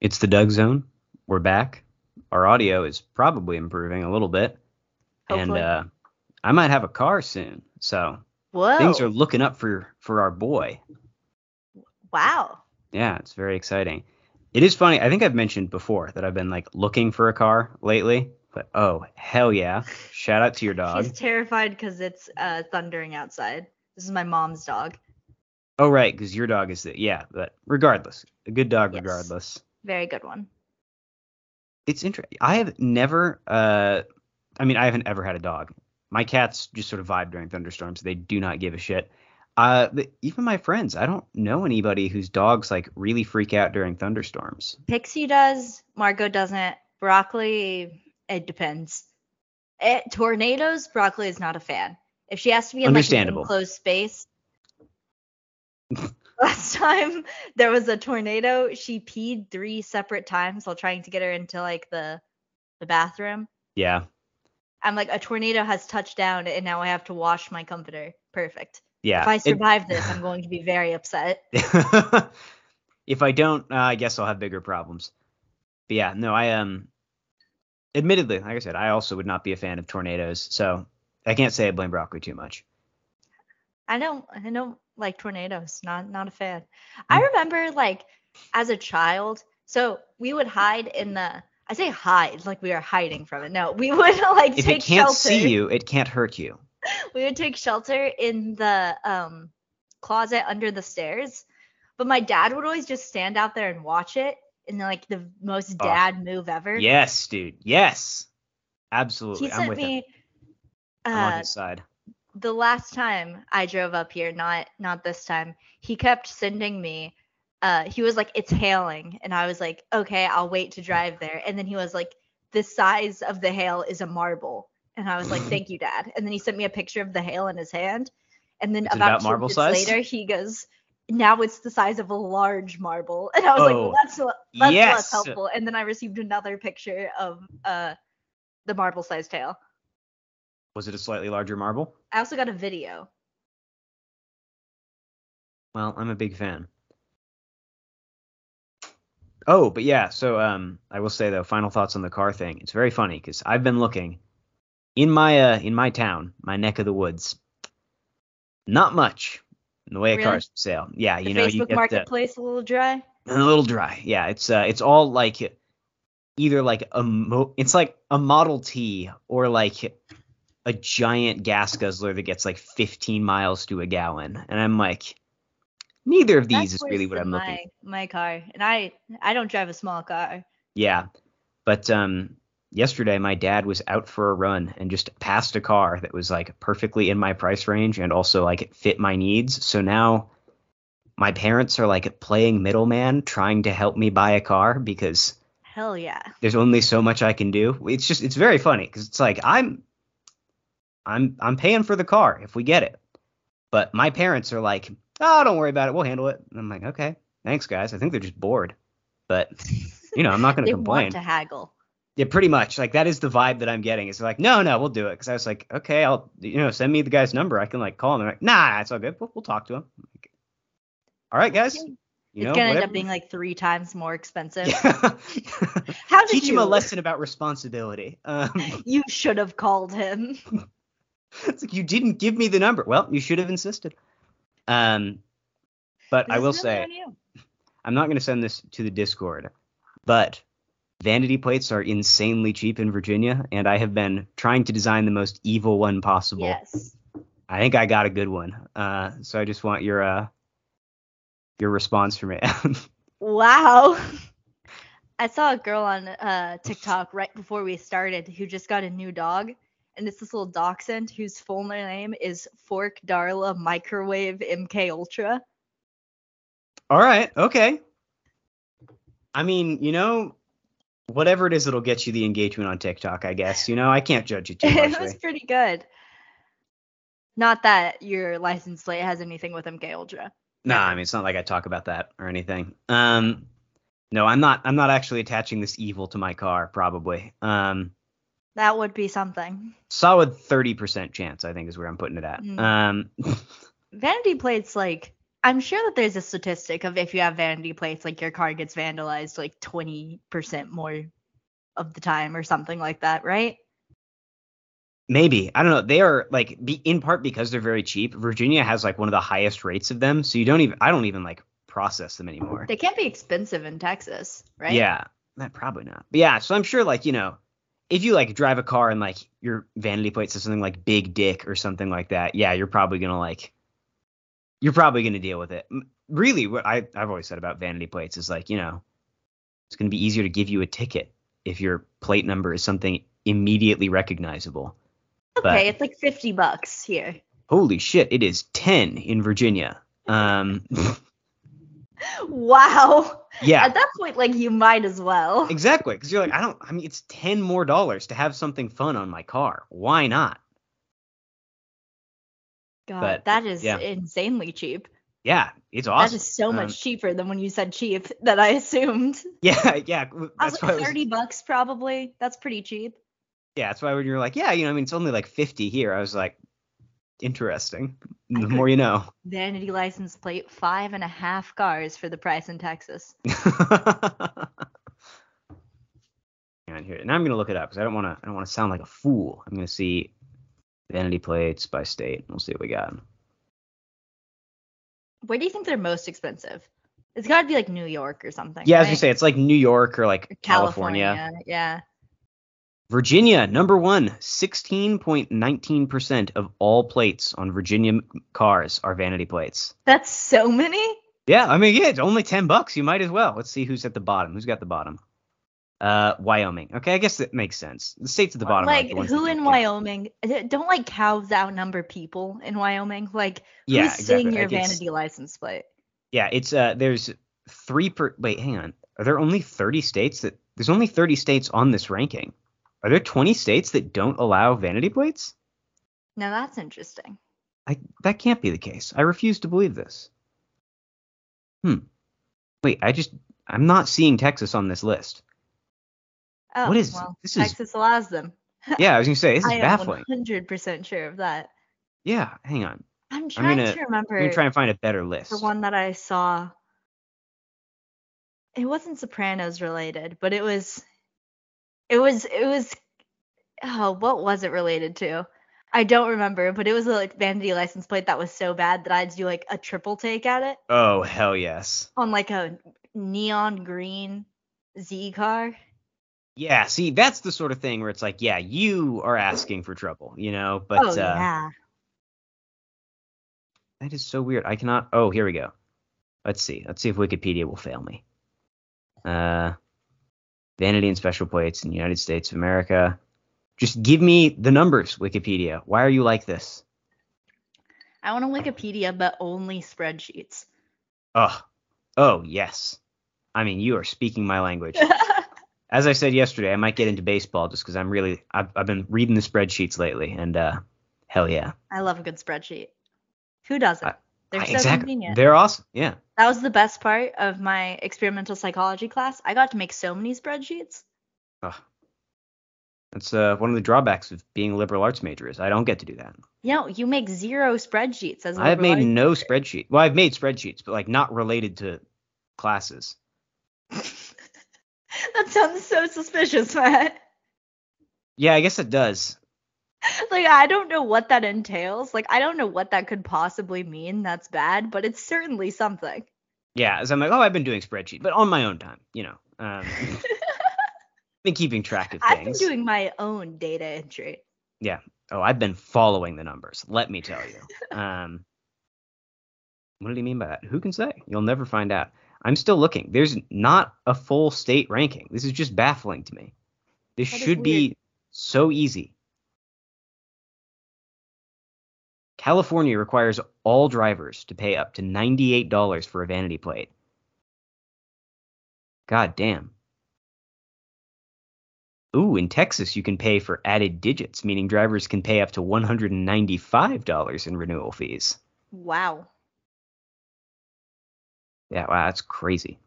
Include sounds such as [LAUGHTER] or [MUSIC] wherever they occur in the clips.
It's the Doug Zone. We're back. Our audio is probably improving a little bit. And uh, I might have a car soon. So Whoa. things are looking up for for our boy. wow. Yeah, it's very exciting. It is funny. I think I've mentioned before that I've been like looking for a car lately. But oh hell yeah! Shout out to your dog. She's terrified because it's uh, thundering outside. This is my mom's dog. Oh right, because your dog is the yeah. But regardless, a good dog Yes. regardless. Very good one. It's interesting. I have never. Uh, I mean, I haven't ever had a dog. My cats just sort of vibe during thunderstorms. They do not give a shit. Uh, but even my friends, I don't know anybody whose dogs like really freak out during thunderstorms. Pixie does. Margot doesn't. Broccoli, it depends. Eh, tornadoes, Broccoli is not a fan. If she has to be in like Understandable. enclosed space. Last [LAUGHS] time there was a tornado, she peed three separate times while trying to get her into like the the bathroom. Yeah, I'm like, a tornado has touched down and now I have to wash my comforter. Perfect. yeah. if I It- survive this, I'm going to be very upset. [LAUGHS] if I don't, uh, I guess I'll have bigger problems. But yeah, no, I um, admittedly, like I said, I also would not be a fan of tornadoes, so I can't say I blame broccoli too much. I don't I don't like tornadoes. Not not a fan. I remember like as a child, so we would hide in the I say hide like we are hiding from it. No, we [LAUGHS] would like If take it can't shelter. see you, it can't hurt you. [LAUGHS] We would take shelter in the um closet under the stairs. But my dad would always just stand out there and watch it in like the most Oh. dad move ever. Yes, dude. Yes, absolutely. He I'm sent with him. me I'm on uh, his side. The last time I drove up here, not not this time, he kept sending me uh he was like it's hailing and I was like okay, I'll wait to drive there. And then he was like the size of the hail is a marble. And I was like thank you dad. And then he sent me a picture of the hail in his hand. And then about, marble size? later he goes now it's the size of a large marble. And I was like Oh, well that's that's yes. less helpful. And then I received another picture of uh the marble sized hail. Was it a slightly larger marble? I also got a video. Well, I'm a big fan. Oh, but yeah, so um I will say though, final thoughts on the car thing. It's very funny because I've been looking in my uh in my town, my neck of the woods. Not much in the way of cars for sale. Yeah, The you know, you Facebook get the, marketplace a little dry. a little dry. Yeah, it's uh it's all like either like a mo- it's like a Model T or like a giant gas guzzler that gets like 15 miles to a gallon. And I'm like neither of these That's is really what I'm my, looking For. My car, and I I don't drive a small car. Yeah. But um yesterday my dad was out for a run and just passed a car that was like perfectly in my price range and also like fit my needs. So now my parents are like playing middleman trying to help me buy a car because Hell yeah. there's only so much I can do. It's just it's very funny cuz it's like I'm I'm I'm paying for the car if we get it. But my parents are like, "Oh, don't worry about it. We'll handle it." And I'm like, "Okay. Thanks guys. I think they're just bored." But you know, I'm not [LAUGHS] going to complain. want to haggle. Yeah, pretty much. Like that is the vibe that I'm getting. It's like, no, no, we'll do it. Because I was like, okay, I'll, you know, send me the guy's number. I can like call him. They're like, nah, it's all good. We'll, we'll talk to him. Like, all right, guys. You it's know, gonna end up being like three times more expensive. [LAUGHS] Yeah. [LAUGHS] How did Teach you? him a lesson about responsibility. Um, You should have called him. It's like you didn't give me the number. Well, you should have insisted. Um, but I will say. I'm not going to send this to the Discord, but vanity plates are insanely cheap in Virginia, and I have been trying to design the most evil one possible. Yes. I think I got a good one. Uh, so I just want your uh, your response from it. [LAUGHS] Wow. I saw a girl on uh, TikTok right before we started who just got a new dog, and it's this little dachshund whose full name is Fork Darla Microwave MK Ultra. All right, okay. I mean, you know, whatever it is it'll get you the engagement on TikTok, I guess. You know, I can't judge it too much. [LAUGHS] it was pretty good. Not that your license plate has anything with MK Ultra. no, I mean, it's not like I talk about that or anything. Um, no, I'm not. I'm not actually attaching this evil to my car. Probably. Um, That would be something. solid 30% chance, I think, is where I'm putting it at. Mm. Um, [LAUGHS] Vanity plates like I'm sure that there's a statistic of if you have vanity plates, like your car gets vandalized like 20% more of the time or something like that, right? Maybe I don't know. They are like be, in part because they're very cheap. Virginia has like one of the highest rates of them, so you don't even. I don't even like process them anymore. They can't be expensive in Texas, right? Yeah, that probably not. But yeah, so I'm sure like you know, if you like drive a car and like your vanity plate says something like Big Dick or something like that, yeah, you're probably gonna like, you're probably gonna deal with it. Really, what I I've always said about vanity plates is like you know, it's gonna be easier to give you a ticket if your plate number is something immediately recognizable. Okay, but, it's like 50 bucks here. Holy shit, it is 10 in Virginia. Um [LAUGHS] [LAUGHS] Wow. Yeah. At that point, like you might as well. Exactly, because you're like, I don't. I mean, it's ten more dollars to have something fun on my car. Why not? God, but, that is yeah. insanely cheap. Yeah, it's awesome. That is so much um, cheaper than when you said cheap [LAUGHS] that I assumed. [LAUGHS] Yeah, yeah. That's I was like thirty was, bucks probably. That's pretty cheap. Yeah, that's why when you're like, yeah, you know, I mean, it's only like fifty here. I was like, interesting. The more you know. Vanity license plate, five and a half cars for the price in Texas. [LAUGHS] and here, now I'm gonna look it up because I don't want to. I don't want to sound like a fool. I'm gonna see vanity plates by state. We'll see what we got. Where do you think they're most expensive? It's got to be like New York or something. Yeah, right? as you say, it's like New York or like California. California. Yeah. Virginia, number one, 16.19% of all plates on Virginia cars are vanity plates. That's so many? Yeah, I mean, yeah, it's only 10 bucks. You might as well. Let's see who's at the bottom. Who's got the bottom? Uh, Wyoming. Okay, I guess that makes sense. The states at the bottom. Like, like who in Wyoming? Don't like cows outnumber people in Wyoming? Like, yeah, who's exactly. seeing your vanity license plate? Yeah, it's uh, there's three per. Wait, hang on. Are there only 30 states that? There's only 30 states on this ranking. Are there 20 states that don't allow vanity plates? Now that's interesting. I that can't be the case. I refuse to believe this. Hmm. Wait, I just I'm not seeing Texas on this list. Oh, what is well, this? Texas is, allows them. [LAUGHS] yeah, I was gonna say this is I baffling. I'm 100% sure of that. Yeah, hang on. I'm trying I'm gonna, to remember. I'm gonna try and find a better list. The one that I saw. It wasn't Sopranos related, but it was it was it was oh, what was it related to? I don't remember, but it was a like vanity license plate that was so bad that I had to do like a triple take at it. Oh hell yes. On like a neon green Z car. Yeah, see, that's the sort of thing where it's like, yeah, you are asking for trouble, you know, but oh, uh, yeah. That is so weird. I cannot Oh, here we go. Let's see. Let's see if Wikipedia will fail me. Uh vanity and special plates in the United States of America. Just give me the numbers, Wikipedia. Why are you like this? I want a Wikipedia, but only spreadsheets. Oh, oh yes. I mean, you are speaking my language. [LAUGHS] As I said yesterday, I might get into baseball just because I'm really I've, I've been reading the spreadsheets lately, and uh, hell yeah. I love a good spreadsheet. Who doesn't? They're so exactly. convenient. They're awesome. Yeah. That was the best part of my experimental psychology class. I got to make so many spreadsheets. Oh, that's uh, one of the drawbacks of being a liberal arts major is I don't get to do that. No, you make zero spreadsheets as a I have made no major. spreadsheet. Well, I've made spreadsheets, but like not related to classes. [LAUGHS] that sounds so suspicious, Matt. Yeah, I guess it does. [LAUGHS] Like I don't know what that entails. Like I don't know what that could possibly mean. That's bad, but it's certainly something. Yeah, as I'm like, oh, I've been doing spreadsheet, but on my own time, you know. Um, [LAUGHS] been keeping track of things. I've been doing my own data entry. Yeah. Oh, I've been following the numbers. Let me tell you. Um, what did he mean by that? Who can say? You'll never find out. I'm still looking. There's not a full state ranking. This is just baffling to me. This That should be so easy. California requires all drivers to pay up to $98 for a vanity plate. God damn. Ooh, in Texas, you can pay for added digits, meaning drivers can pay up to $195 in renewal fees. Wow. Yeah, wow, that's crazy.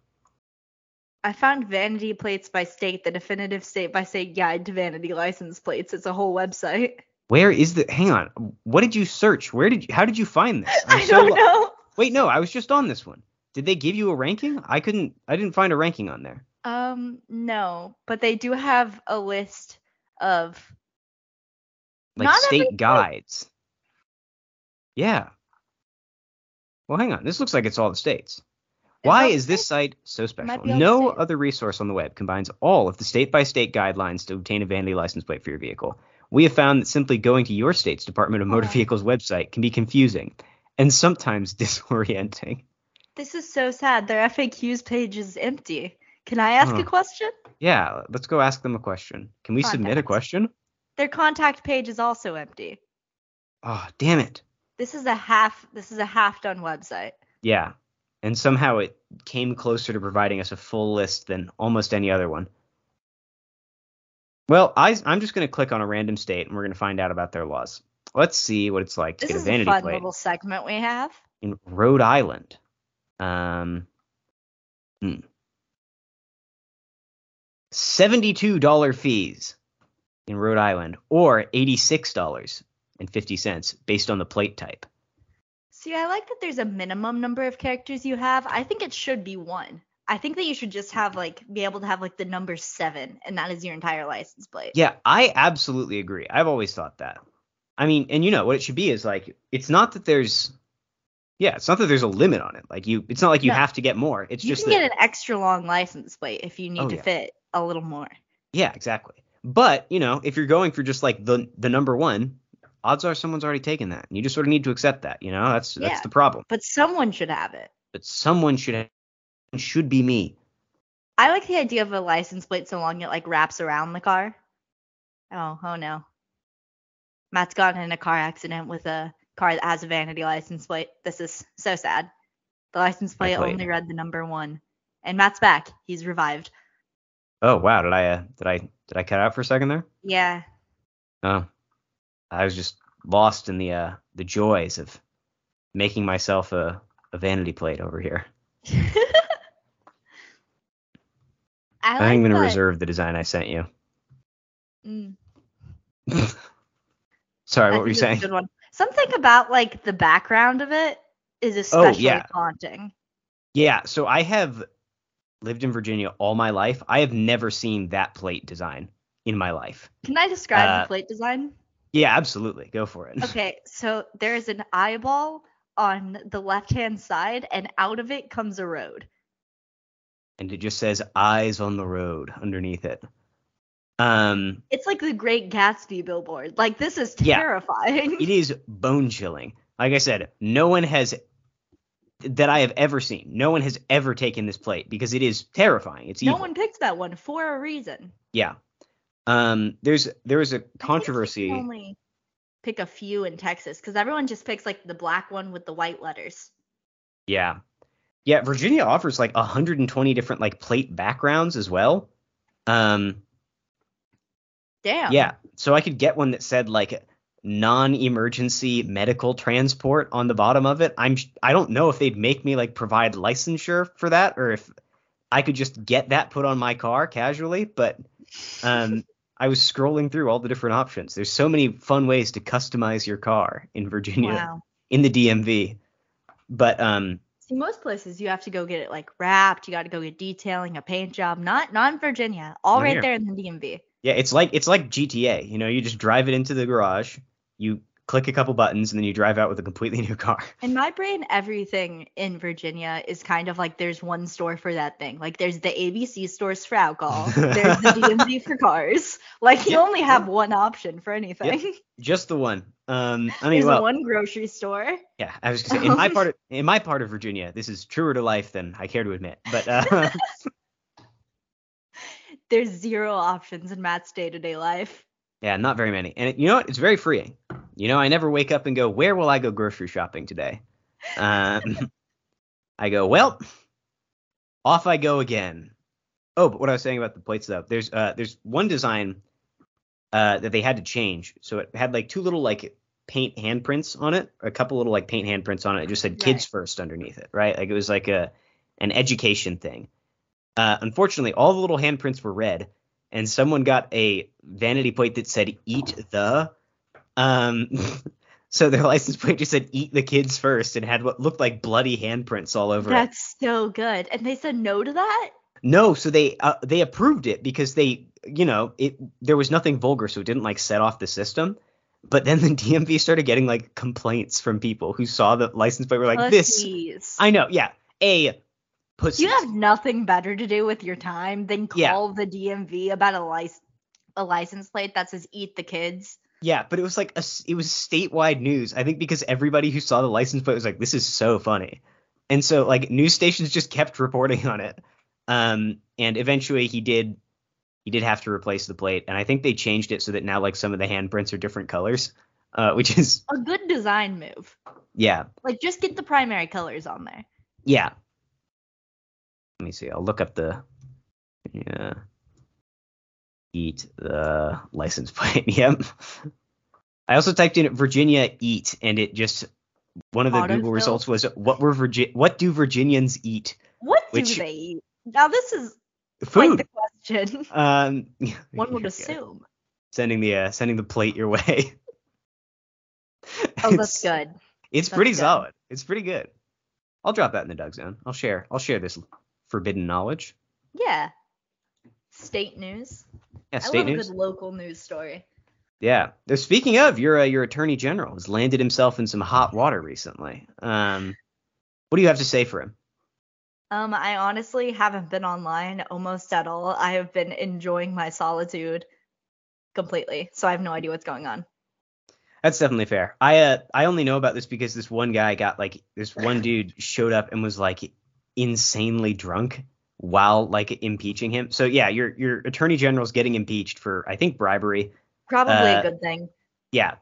I found vanity plates by state, the definitive state by state guide to vanity license plates. It's a whole website. [LAUGHS] Where is the? Hang on. What did you search? Where did you? How did you find this? [LAUGHS] I'm I so don't lo- know. Wait, no, I was just on this one. Did they give you a ranking? I couldn't. I didn't find a ranking on there. Um, no, but they do have a list of Like Not state every- guides. Yeah. Well, hang on. This looks like it's all the states. Why is this site so special? be all the No other resource on the web combines all of the state by state guidelines to obtain a vanity license plate for your vehicle. We have found that simply going to your state's Department of Motor. Vehicles website can be confusing and sometimes [LAUGHS] disorienting. This is so sad. Their FAQs page is empty. Can I ask Huh. a question? Yeah, let's go ask them a question. Can we submit a question? Their contact page is also empty. Oh, damn it. This is a half this is a half done website. Yeah. And somehow it came closer to providing us a full list than almost any other one. Well, I, I'm just going to click on a random state and we're going to find out about their laws. Let's see what it's like to This get a is a vanity fun plate little segment we have. in Rhode Island. Um, hmm. $72 fees in Rhode Island or $86.50 based on the plate type. See, I like that there's a minimum number of characters you have. I think it should be one. I think that you should just have like be able to have like the number seven, and that is your entire license plate. Yeah, I absolutely agree. I've always thought that. I mean, and you know what it should be is like it's not that there's yeah, it's not that there's a limit on it. Like you it's not like you No. have to get more. It's you just you can that get an extra long license plate if you need Oh, to yeah. fit a little more. Yeah, exactly. But, you know, if you're going for just like the the number 1, odds are someone's already taken that. And you just sort of need to accept that, you know? That's that's the problem. But someone should have it. But someone should have, should be me. I like the idea of a license plate so long it like wraps around the car. Oh, oh no. Matt's gotten in a car accident with a car that has a vanity license plate. This is so sad. The license plate only read the number one. And Matt's back. He's revived. Oh, wow, did I uh, did I did I cut out for a second there? Yeah. Oh. I was just lost in the uh the joys of making myself a, a vanity plate over here. [LAUGHS] I like I'm going to reserve the design I sent you. Mm, [LAUGHS] Sorry, I what were you saying? Something about like the background of it is especially Oh, yeah. haunting. Yeah, so I have lived in Virginia all my life. I have never seen that plate design in my life. Can I describe Uh, the plate design? Yeah, absolutely. Go for it. Okay, so there's an eyeball on the left hand side, and out of it comes a road. And it just says eyes on the road underneath it. Um It's like the Great Gatsby billboard. Like this is terrifying. Yeah. it is bone chilling. Like I said, no one has that I have ever seen. No one has ever taken this plate because it is terrifying. It's no one picked that one for a reason. Yeah. Um there's there was a I think you controversy. only pick a few in Texas because everyone just picks like the black one with the white letters. Yeah. Yeah, Virginia offers like 120 different like plate backgrounds as well. Um Damn. yeah, so I could get one that said like non-emergency medical transport on the bottom of it. I'm I don't know if they'd make me like provide licensure for that or if I could just get that put on my car casually, but um I was scrolling through all the different options. There's so many fun ways to customize your car in Virginia Wow. in the DMV. But um See, most places you have to go get it like wrapped. You got to go get detailing, a paint job. Not not in Virginia. All Not right here. there in the DMV. Yeah, it's like it's like GTA. You know, you just drive it into the garage, you click a couple buttons, and then you drive out with a completely [LAUGHS] new car. In my brain, everything in Virginia is kind of like there's one store for that thing. Like there's the ABC stores for alcohol, there's the [LAUGHS] DMV for cars. Like you Yeah. only have one option for anything. Just the one. Um, I mean, there's well, one grocery store. yeah. I was gonna say in my [LAUGHS] part of in my part of Virginia, this is truer to life than I care to admit. But uh, There's zero options in Matt's day-to-day life. yeah, not very many. And it, you know what? It's very freeing. You know, I never wake up and go, "Where will I go grocery shopping today?" Um, [LAUGHS] I go, "Well, off I go again." Oh, but what I was saying about the plates though, there's uh there's one design uh that they had to change. So it had like two little like paint handprints on it, a couple little like paint handprints on it. It just said kids first underneath it, right? Like it was like a an education thing. Uh unfortunately, all the little handprints were red and someone got a vanity plate that said eat the um [LAUGHS] So their license plate just said "Eat the kids first and had what looked like bloody handprints all over it. That's so good. And they said no to that? No, so they uh, they approved it because they, you know, it there was nothing vulgar, so it didn't like set off the system. But then the [LAUGHS] DMV started getting like complaints from people who saw the license plate were like this. I know, yeah, a pussy. You have nothing better to do with your time than call Yeah. the DMV about a license a license plate that says "Eat the kids." Yeah, but it was like a it was statewide news. I think because everybody who saw the license plate was like, "This is so funny," and so like news stations just kept reporting on it. Um, and eventually he did he did have to replace the plate, and I think they changed it so that now like some of the handprints are different colors, uh, [LAUGHS] which is A good design move. yeah Like just get the primary colors on there. yeah. Let me see. I'll look up the yeah. Eat the license [LAUGHS] plate. yep. I also typed in Virginia eat, and it just one of the? Google results was what were Virgi- what do Virginians eat? What do Which- they eat? Now this is Food. the question. [LAUGHS] Um, [LAUGHS] One would assume. sending the uh, sending the plate your way. Oh, that's good. It's That's pretty good. solid. It's pretty good. I'll drop that in the Doug Zone. I'll share. I'll share this forbidden knowledge. Yeah. State news. Yeah, I state love news. a good local news story. Yeah. Speaking of, your uh, your attorney general has landed himself in some hot water recently. Um, what do you have to say for him? Um, I honestly haven't been online almost at all. I have been enjoying my solitude completely, so I have no idea what's going on. That's definitely fair. I uh, I only know about this because this one guy got like this one [LAUGHS] dude showed up and was like insanely drunk while like impeaching him. So yeah, your your attorney general's getting impeached for I think bribery. Probably Uh, a good thing. Yeah.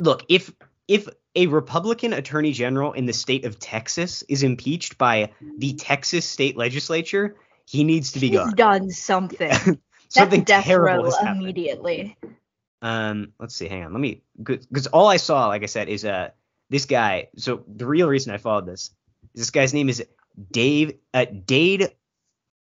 Look, if if a Republican attorney general in the state of Texas is impeached by the Texas state legislature, he needs to be He's gone. done something. [LAUGHS] Something That's death terrible row immediately. Um, let's see. Hang on. Let me because all I saw, like I said, is uh this guy. So the real reason I followed this, this guy's name is Dave uh Dade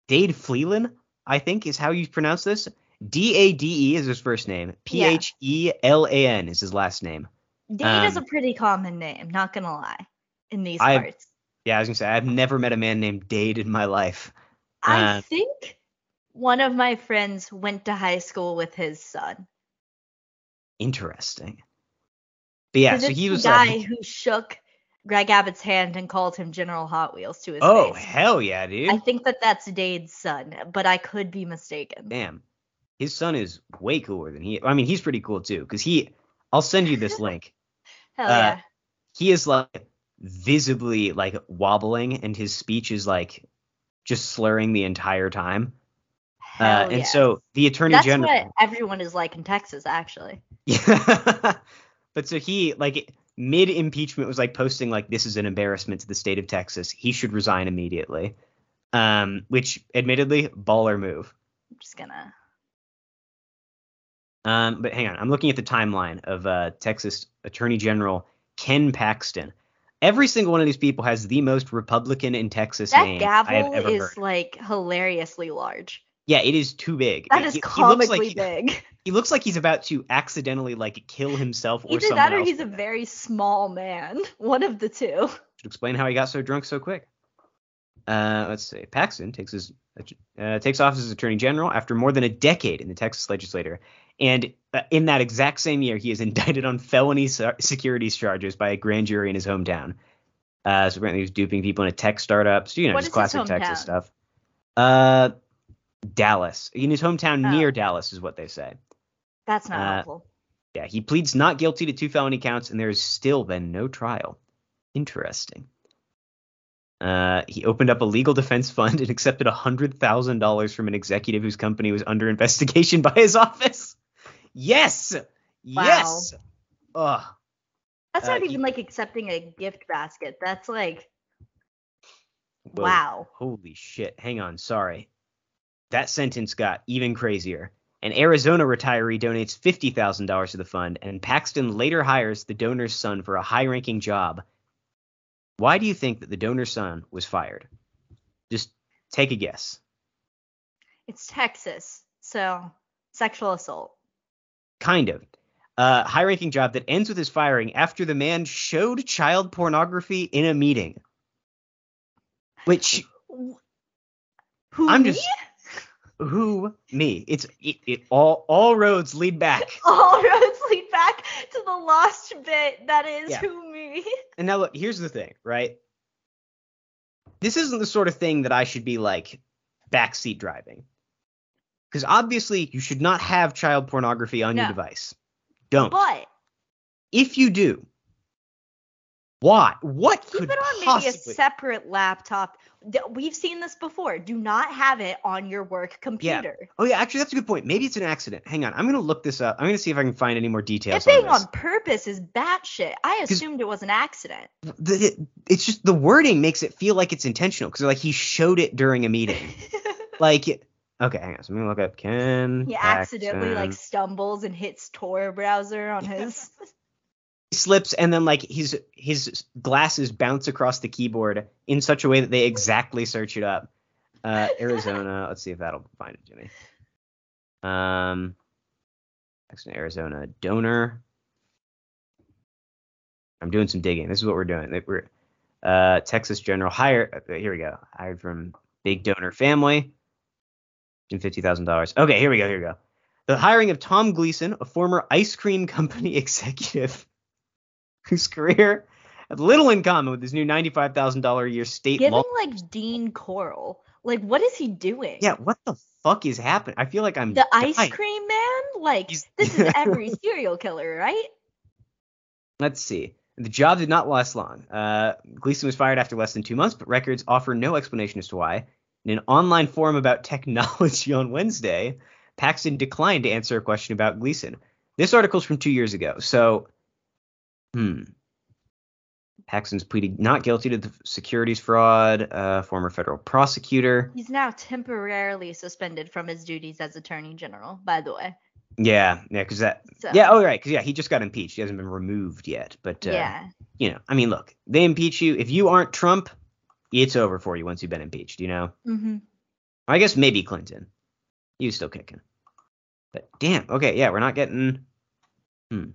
Dade Phelan, I think is how you pronounce this. D A D E is his first name. P H E L A N is his last name. Dade is a Um, pretty common name, not gonna lie, in these I- parts. Yeah, I was gonna say I've never met a man named Dade in my life. I uh, think one of my friends went to high school with his son. Interesting. But yeah, so he the was guy like, who shook Greg Abbott's hand and called him General Hot Wheels to his oh face. hell yeah, dude. I think that that's Dade's son, but I could be mistaken. Damn. His son is way cooler than he. I mean, he's pretty cool too, because he. I'll send you this [LAUGHS] link. Hell uh, yeah. He is like visibly like wobbling, and his speech is like just slurring the entire time. Uh, Hell and yeah. so the attorney that's general. That's what everyone is like in Texas, actually. [LAUGHS] Yeah. but so he like mid impeachment was like posting like this is an embarrassment to the state of Texas. He should resign immediately. Um, which admittedly baller move. I'm just gonna. Um, but hang on, I'm looking at the timeline of uh, Texas Attorney General Ken Paxton. Every single one of these people has the most Republican in Texas That name I have gavel ever is heard. like hilariously large. Yeah, it is too big. That He- is he, looks comically like he, big. he looks like he's about to accidentally like kill himself or something. Either someone that or else. he's a very small man. [LAUGHS] One of the two. Should explain how he got so drunk so quick. Uh, let's see. Paxton takes his uh, takes office as Attorney General after more than a decade in the Texas legislature, and uh, in that exact same year, he is [LAUGHS] indicted on felony se- securities charges by a grand jury in his hometown. Uh, so apparently, he was duping people in a tech startup. So you know, What just classic Texas stuff. Uh, Dallas. In his hometown Oh. near Dallas is what they say. That's not Uh, helpful. Yeah, he pleads not guilty to two felony counts, and there has still been no trial. Interesting. Uh, he opened up a legal defense fund and accepted hundred thousand dollars from an executive whose company was under investigation by his office. Yes, yes. Ugh. That's uh, not he- even like accepting a gift basket. That's like Whoa. wow. Holy shit. Hang on. Sorry. That sentence got even crazier. An Arizona retiree donates $50,000 to the fund, and Paxton later hires the donor's son for a high ranking job. Why do you think that the donor's son was fired? Just take a guess. It's Texas, so sexual assault. Kind of. Uh, high ranking job that ends with his firing after the man showed child pornography in a meeting. Which Who I'm me? just- who me? It's it, it all all roads lead back. [LAUGHS] All roads lead back to the lost bit that is Yeah. who me. [LAUGHS] And now look, here's the thing, right? This isn't the sort of thing that I should be like backseat driving. Because obviously you should not have child pornography on your device. Don't. But if you do, why? What keep could it on maybe a separate laptop. We've seen this before. Do not have it on your work computer. Yeah. Oh yeah, actually that's a good point. Maybe it's an accident. Hang on, I'm gonna look this up. I'm gonna see if I can find any more details It being on on purpose is batshit. I assumed it was an accident. The, it- it's just the wording makes it feel like it's intentional because like he showed it during a meeting. [LAUGHS] like, okay, hang on. So let me look up Ken. he accidentally like stumbles and hits Tor browser on his. [LAUGHS] Slips and then like his his glasses bounce across the keyboard in such a way that they exactly search it up. Uh, Arizona. [LAUGHS] let's see if that'll find it, Jimmy. Um, Arizona donor. I'm doing some digging. This is what we're doing. We're uh, Texas General hired. uh, Here we go. Hired from big donor family. And fifty thousand dollars. Okay, here we go. Here we go. The hiring of Tom Gleason, a former ice cream company [LAUGHS] executive, [LAUGHS] whose career had little in common with his new ninety-five thousand dollar a year state Giving law. like Dean Corll. Like what is he doing? Yeah, what the fuck is happening? I feel like I'm The ice cream man? Like He's- this is every [LAUGHS] serial killer, right? Let's see. The job did not last long. Uh, Gleason was fired after less than two months, but records offer no explanation as to why. In an online forum about [LAUGHS] technology on Wednesday, Paxton declined to answer a question about Gleason. This article's from two years ago, so hmm. Paxton's pleaded not guilty to the securities fraud. Uh, former federal prosecutor. He's now temporarily suspended from his duties as attorney general, by the way. Yeah, yeah, because that. So, Yeah, oh right, because yeah, he just got impeached. He hasn't been removed yet, but uh, yeah. you know, I mean, look, they impeach you. If you aren't Trump, it's over for you once you've been impeached. You know, Mm-hmm. I guess maybe Clinton. He was still kicking. But damn, okay, yeah, we're not getting. Hmm.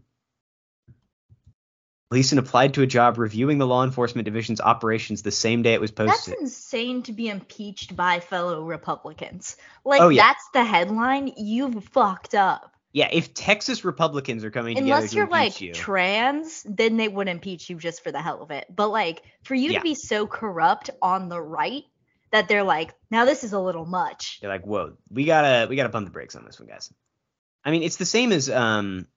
Gleason applied to a job reviewing the law enforcement division's operations the same day it was posted. That's insane to be impeached by fellow Republicans. Like Oh, yeah. that's the headline. You've fucked up. Yeah, if Texas Republicans are coming to you, Unless together you're to like you, trans, then they would impeach you just for the hell of it. But like for you Yeah. to be so corrupt on the right that they're like, now this is a little much. They're like, whoa, we gotta we gotta pump the brakes on this one, guys. I mean, it's the same as um,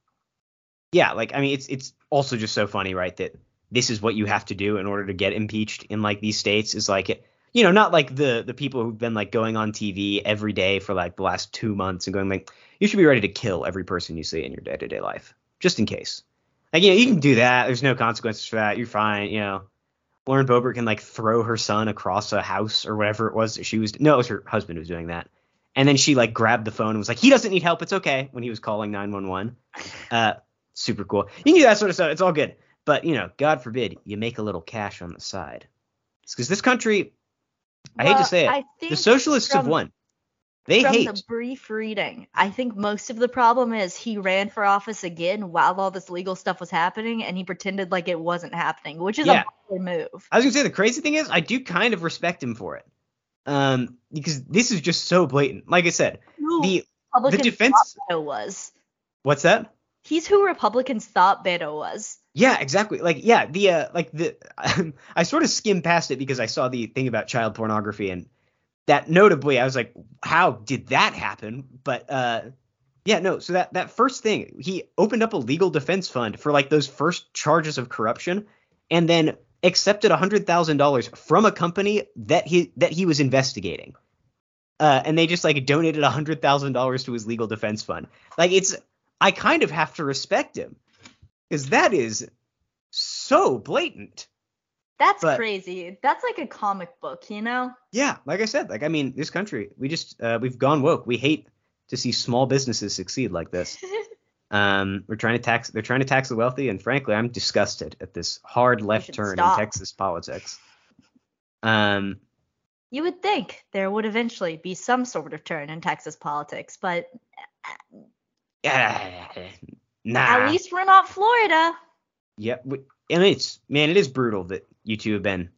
yeah, like I mean, it's it's also just so funny, right? That this is what you have to do in order to get impeached in like these states is like, you know, not like the the people who've been like going on TV every day for like the last two months and going like, you should be ready to kill every person you see in your day to day life, just in case. Like, you know, you can do that. There's no consequences for that. You're fine. You know, Lauren Boebert can like throw her son across a house or whatever it was that she was. No, it was her husband who was doing that. And then she like grabbed the phone and was like, he doesn't need help. It's okay. When he was calling 911. Uh, super cool. You can do that sort of stuff. It's all good. But, you know, God forbid you make a little cash on the side. It's because this country, I hate to say it, I think the socialists have won. They from hate. the brief reading, I think most of the problem is he ran for office again while all this legal stuff was happening, and he pretended like it wasn't happening, which is Yeah. a move. I was gonna say the crazy thing is I do kind of respect him for it. Um, because this is just so blatant. Like I said, the Republicans defense- thought was. what's that? He's who Republicans thought Beto was. Yeah, exactly. Like, yeah, the uh, like the [LAUGHS] I sort of skimmed past it because I saw the thing about child pornography and that notably I was like, how did that happen? But uh, yeah, no. So that that first thing, he opened up a legal defense fund for like those first charges of corruption, and then accepted hundred thousand dollars from a company that he that he was investigating. Uh, and they just like donated hundred thousand dollars to his legal defense fund. Like it's, I kind of have to respect him because that is so blatant. That's But- crazy. That's like a comic book, you know? Yeah, like I said, like I mean, this country, we just uh, we've gone woke. We hate to see small businesses succeed like this. [LAUGHS] Um, we're trying to tax. They're trying to tax the wealthy, and frankly, I'm disgusted at this hard left turn stop. in Texas politics. Um, You would think there would eventually be some sort of turn in Texas politics, but Uh, nah. At least we're not Florida. Yeah, and it's man, it is brutal that you two have been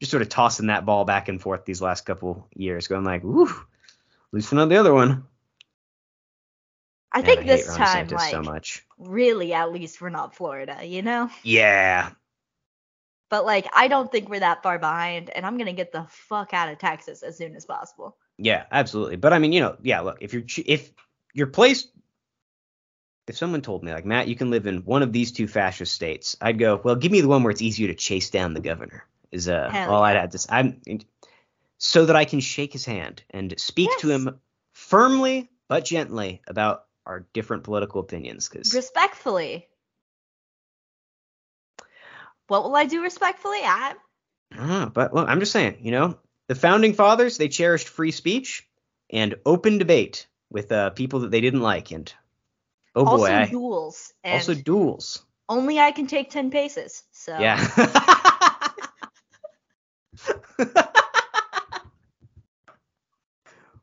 just sort of tossing that ball back and forth these last couple years, going like, "Ooh, at least we're not the other one." I Man, think hate this time, like, so much. really, at least we're not Florida, you know? Yeah, But like, I don't think we're that far behind, and I'm gonna get the fuck out of Texas as soon as possible. yeah, absolutely. But I mean, you know, yeah, look, if you're if your place, if someone told me like Matt, you can live in one of these two fascist states, I'd go, well, give me the one where it's easier to chase down the governor. Is uh Hell all yeah. I'd had to. s- I'm so that I can shake his hand and speak to him firmly but gently about our different political opinions. Because Respectfully. What will I do respectfully? I I don't know, but well, I'm just saying, you know, the founding fathers they cherished free speech and open debate with uh, people that they didn't like, and oh boy, also I, duels, and also duels. only I can take ten paces. So Yeah. [LAUGHS]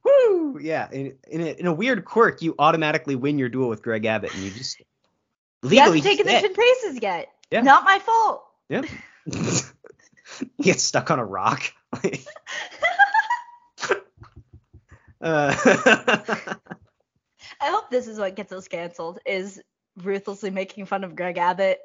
Woo! Yeah, in, in, a, in a weird quirk, you automatically win your duel with Greg Abbott, and you just [LAUGHS] you haven't legally taken the ten paces yet. Yeah. Not my fault. Yeah. [LAUGHS] you get stuck on a rock. uh, I hope this is what gets us canceled is ruthlessly making fun of Greg Abbott.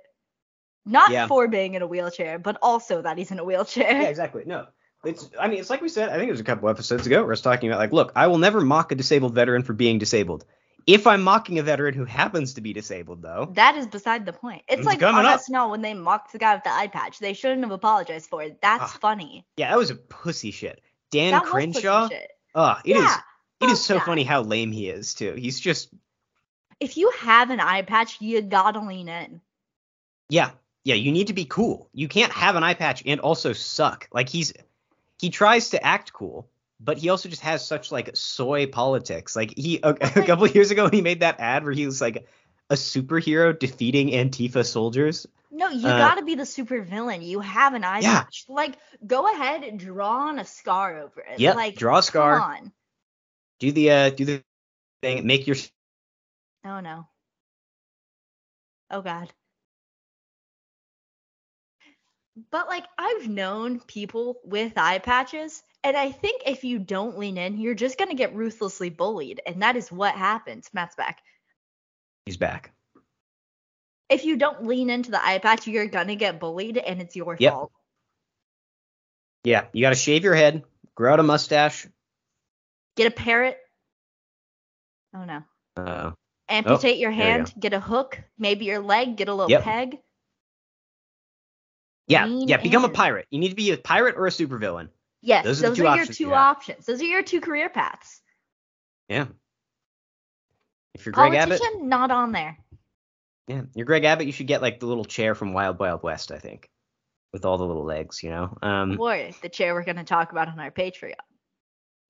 Not Yeah. for being in a wheelchair, but also that he's in a wheelchair. yeah, exactly. No. It's I mean, it's like we said, I think it was a couple episodes ago where I was talking about like, look, I will never mock a disabled veteran for being disabled. If I'm mocking a veteran who happens to be disabled though, That is beside the point. It's It's like on up. SNL when they mocked the guy with the eye patch. They shouldn't have apologized for it. That's Ah. funny. yeah, that was a pussy shit. Dan that was pussy Crenshaw, shit. oh, it is yeah. It is so that. funny how lame he is too. He's just If you have an eye patch, you gotta lean in. yeah, yeah, you need to be cool. You can't have an eye patch and also suck. Like he's he tries to act cool, but he also just has such like soy politics. Like he a, [LAUGHS] a couple years ago he made that ad where he was like a superhero defeating Antifa soldiers. No, you Uh, gotta be the super villain. You have an eye Yeah. patch. Like, go ahead and draw on a scar over it. Yeah, Like, draw a scar. Do the uh do the thing, make your Oh no. Oh god. But like I've known people with eye patches, and I think if you don't lean in, you're just gonna get ruthlessly bullied, and that is what happens. Matt's back. he's back. If you don't lean into the eye patch, you're gonna get bullied, and it's your Yep. fault. Yeah, you got to shave your head, grow out a mustache. Get a parrot. Oh no. Uh, Amputate your there you hand, get a hook, maybe your leg, get a little Yep. peg. yeah, yeah, become a pirate. You need to be a pirate or a supervillain. Yes, Those those, are are your two options. Those are your two career paths. Yeah. If you're Greg Politician, Abbott, not on there. yeah, you're Greg Abbott. You should get like the little chair from Wild Wild West, I think, with all the little legs, you know. Um, Or the chair we're going to talk about on our Patreon.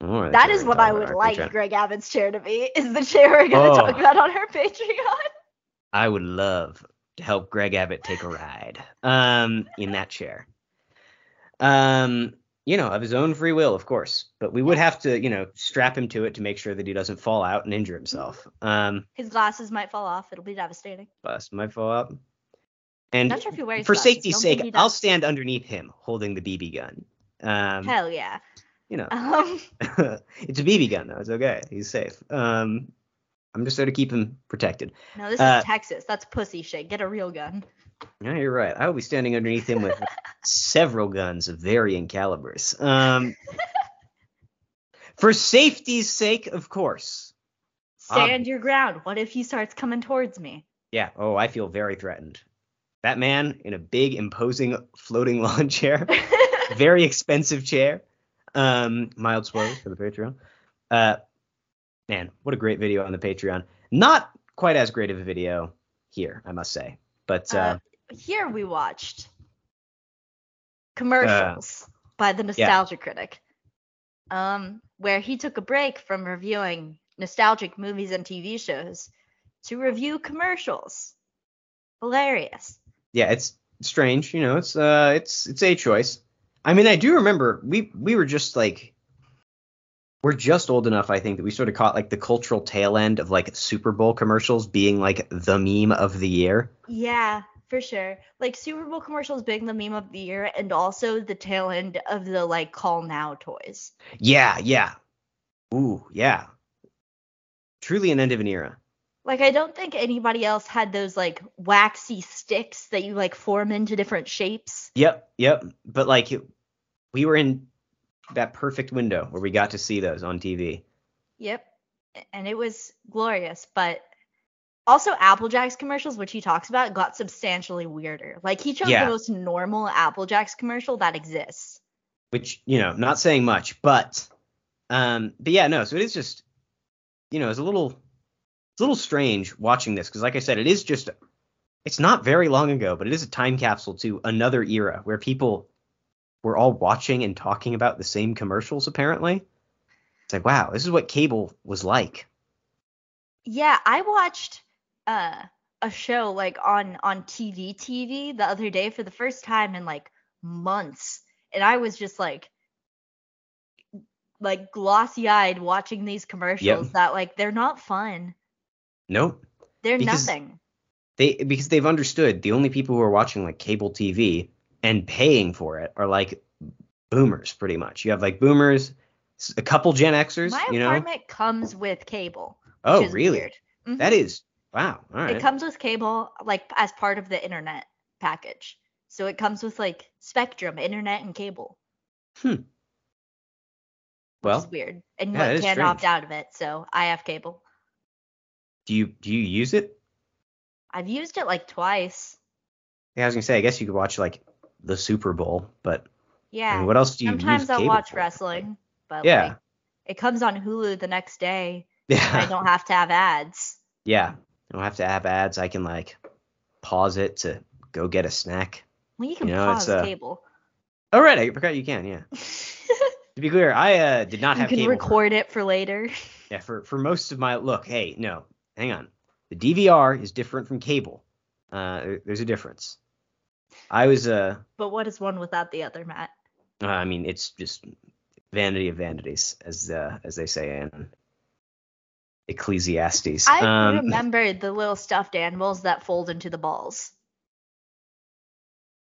The That is what I would like Patreon. Greg Abbott's chair to be, is the chair we're going to Oh. talk about on her Patreon. [LAUGHS] I would love to help Greg Abbott take a ride um, in that chair. Um, you know, of his own free will, of course, but we would have to, you know, strap him to it to make sure that he doesn't fall out and injure himself. Um, His glasses might fall off. It'll be devastating. bust might fall out. And Not sure if he wears for glasses. safety's Don't sake, I'll stand underneath him holding the BB gun. Um, Hell yeah. You know, Um, [LAUGHS] it's a BB gun though. It's okay. He's safe. Um, I'm just there to keep him protected. no, this Uh, is Texas. That's pussy shit. Get a real gun. No, you're right. I will be standing underneath him with [LAUGHS] several guns of varying calibers. Um, for safety's sake, of course. Stand your ground. What if he starts coming towards me? Yeah. Oh, I feel very threatened. That man in a big, imposing, floating [LAUGHS] lawn chair, very expensive chair. Um, mild spoilers for the Patreon. Uh, man, what a great video on the Patreon. Not quite as great of a video here, I must say. But uh, Uh, here we watched commercials by the Nostalgia Critic, um, where he took a break from reviewing nostalgic movies and TV shows to review commercials. Hilarious. yeah, it's strange. You know, it's uh, it's it's a choice. I mean, I do remember we we were just like we're just old enough, I think, that we sort of caught like the cultural tail end of like Super Bowl commercials being like the meme of the year. Yeah, for sure. Like Super Bowl commercials being the meme of the year and also the tail end of the like call now toys. Yeah, yeah. Ooh, yeah. Truly an end of an era. Like I don't think anybody else had those like waxy sticks that you like form into different shapes. Yep, yep. But like we were in that perfect window where we got to see those on TV. Yep. And it was glorious, but also Apple Jacks commercials, which he talks about, got substantially weirder. Like he chose Yeah. the most normal Apple Jacks commercial that exists. which you know not saying much but um but yeah no so it is just you know it's a little it's a little strange watching this because like i said it is just it's not very long ago but it is a time capsule to another era where people were all watching and talking about the same commercials apparently. It's like wow this is what cable was like. Yeah, I watched uh a show like on on TV TV the other day for the first time in like months and I was just like like glossy-eyed watching these commercials that like they're not fun. Nope They're Because- nothing. they because they've understood the only people who are watching like cable TV and paying for it are like boomers pretty much. You have like boomers, a couple Gen Xers, My you know. apartment comes with cable. Oh, really? weird. Mhm. That is wow. All right. It comes with cable like as part of the internet package. So it comes with like Spectrum, internet and cable. Which well, is weird. And you yeah, like, can't opt out of it, so I have cable. Do you do you use it? I've used it like twice. Yeah, I was gonna say I guess you could watch like the Super Bowl, but Yeah. I mean, what else do you use? Sometimes I'll watch for? wrestling, but Yeah. like it comes on Hulu the next day. [LAUGHS] and I don't have to have ads. yeah. I don't have to have ads. I can like pause it to go get a snack. Well, you can You know, pause uh, cable. Oh right, I forgot you can. Yeah. [LAUGHS] To be clear, I uh, did not you have can cable. record it for later. Yeah, for for most of my look, hey, no, hang on. The DVR is different from cable. Uh, there's a difference. I was uh, But what is one without the other, Matt? uh, I mean, it's just vanity of vanities, as uh, as they say in Ecclesiastes. I um, remember the little stuffed animals that fold into the balls.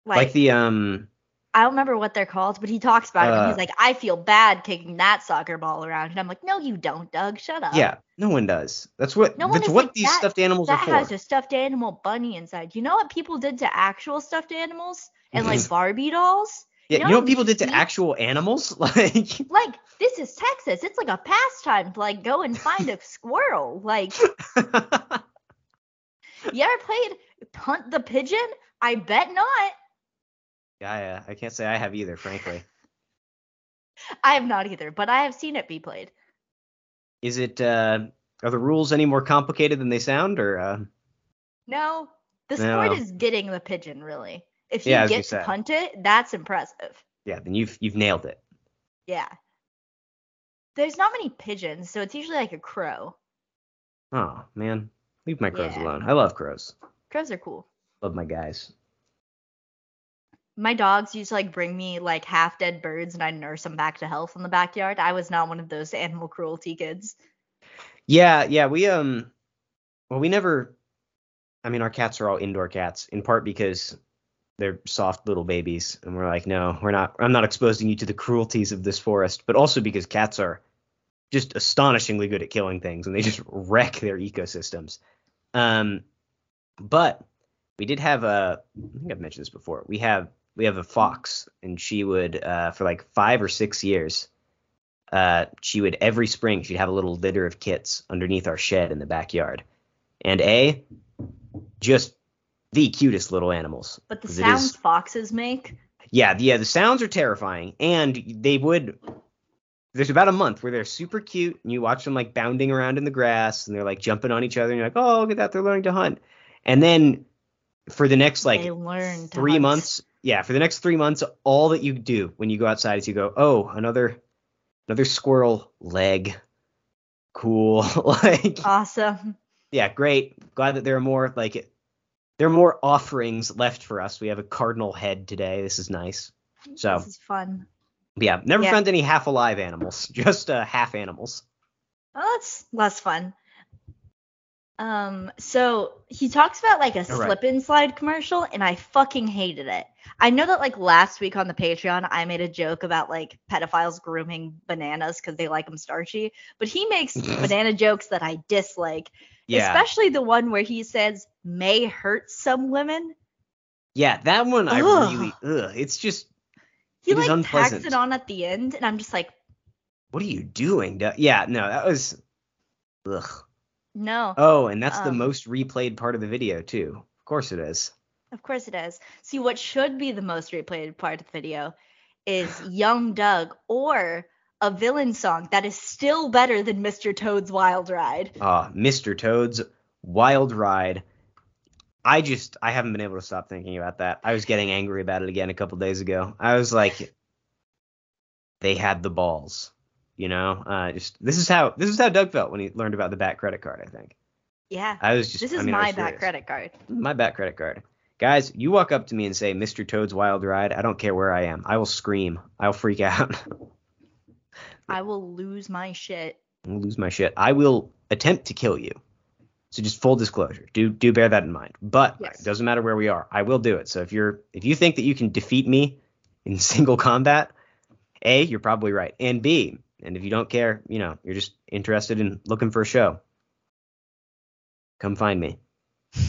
like, the um, I don't remember what they're called, but he talks about it and Uh, he's like, I feel bad kicking that soccer ball around. And I'm like, No, you don't, Doug. Shut up. yeah, no one does. That's what No one that's what like these that- stuffed animals That are for. has a stuffed animal bunny inside. You know what people did to actual stuffed animals and like Barbie dolls? yeah, you you know know what people did to actual animals? [LAUGHS] Like, Like this is Texas. It's like a pastime to like go and find a squirrel. Like [LAUGHS] you ever played Hunt the Pigeon? I bet not. Yeah, I, I can't say I have either, frankly. [LAUGHS] I have not either, but I have seen it be played. Is it uh, are the rules any more complicated than they sound, or uh, No, the No. sport is getting the pigeon. Really, if you Yeah, get to say. hunt it, that's impressive. yeah, then you've you've nailed it. Yeah. There's not many pigeons, so it's usually like a crow. Oh man, leave my crows Yeah. alone. I love crows. Crows are cool. Love my guys. My dogs used to like bring me like half dead birds and I'd nurse them back to health in the backyard. I was not one of those animal cruelty kids. Yeah, yeah, we um, well, we never. I mean, our cats are all indoor cats, in part because they're soft little babies, and we're like, no, we're not. I'm not exposing you to the cruelties of this forest, but also because cats are just astonishingly good at killing things, and they just wreck their ecosystems. Um, but we did have a. I think I've mentioned this before. We have we have a fox, and she would uh, for like five or six years uh, she would every spring she'd have a little litter of kits underneath our shed in the backyard. And A, just the cutest little animals. But the sounds is- foxes make, yeah, the, yeah, the sounds are terrifying, and they would. There's about a month where they're super cute, and you watch them like bounding around in the grass, and they're like jumping on each other, and you're like, oh, look at that, they're learning to hunt. And then for the next like they learn to three months, yeah, for the next three months, all that you do when you go outside is you go, oh, another, another squirrel leg, cool, [LAUGHS] like Awesome. yeah, great. Glad that there are more like there are more offerings left for us. We have a cardinal head today. This is nice. So This is fun. Yeah, never Yeah. found any half alive animals, [LAUGHS] just uh, half animals. Well, that's less fun. Um, so he talks about like a right. slip and slide commercial, and I fucking hated it. I know that like last week on the Patreon, I made a joke about like pedophiles grooming bananas because they like them starchy, but he makes [LAUGHS] banana jokes that I dislike, Yeah, especially the one where he says may hurt some women. yeah, that one I Ugh. really, ugh, it's just, He It like tacks unpleasant. it on at the end, and I'm just like, what are you doing? Yeah, no, that was, ugh. No. Oh, and that's the Um, most replayed part of the video too. Of course it is. Of course it is. See, what should be the most replayed part of the video is [SIGHS] Young Doug or a villain song that is still better than Mr. Toad's Wild Ride. Uh, Mr. Toad's Wild Ride. I just I haven't been able to stop thinking about that. I was getting angry about it again a couple days ago. I was like, [LAUGHS] they had the balls, you know. Uh, just this is how this is how Doug felt when he learned about the back credit card. I think Yeah. I was just This I is mean, my back credit card. My back credit card. Guys, you walk up to me and say Mr. Toad's Wild Ride. I don't care where I am. I will scream. I'll freak out. [LAUGHS] I will lose my shit. I'll lose my shit. I will attempt to kill you. So just full disclosure. Do do bear that in mind. But Yes. it doesn't matter where we are. I will do it. So if you're if you think that you can defeat me in [LAUGHS] single combat, A, you're probably right. And B, and if you don't care, you know, you're just interested in looking for a show. Come find me. [LAUGHS]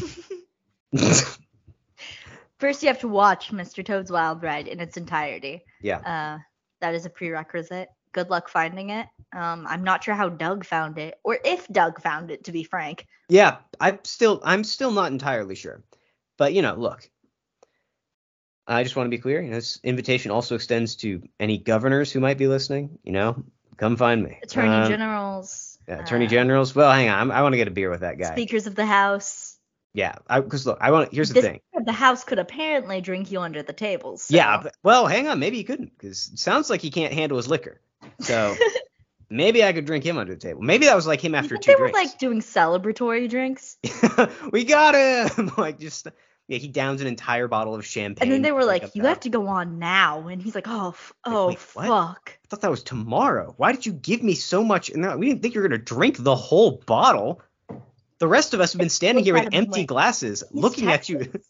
First, you have to watch Mr. Toad's Wild Ride in its entirety. yeah. Uh, that is a prerequisite. Good luck finding it. Um, I'm not sure how Doug found it, or if Doug found it, to be frank. Yeah, I'm still I'm still not entirely sure. But you know, look. I just want to be clear, you know, this invitation also extends to any governors who might be listening, you know, come find me. Attorney Um, generals. yeah, attorney uh, generals. Well, hang on, I'm, I want to get a beer with that guy. Speakers of the House. Yeah, because look, I want. Here's the This- thing. The House could apparently drink you under the tables. So. Yeah, but, well, hang on, maybe he couldn't, because it sounds like he can't handle his liquor. So [LAUGHS] maybe I could drink him under the table. Maybe that was like him You after think two they were drinks. like doing celebratory drinks, [LAUGHS] we got him. [LAUGHS] like just yeah, he downs an entire bottle of champagne. and then they were like, "You bell. have to go on now," and he's like, "Oh, f- Like, oh, wait, fuck." I thought that was tomorrow. Why did you give me so much? No, we didn't think you were gonna drink the whole bottle. The rest of us have been standing here with empty glasses, looking at you. [LAUGHS]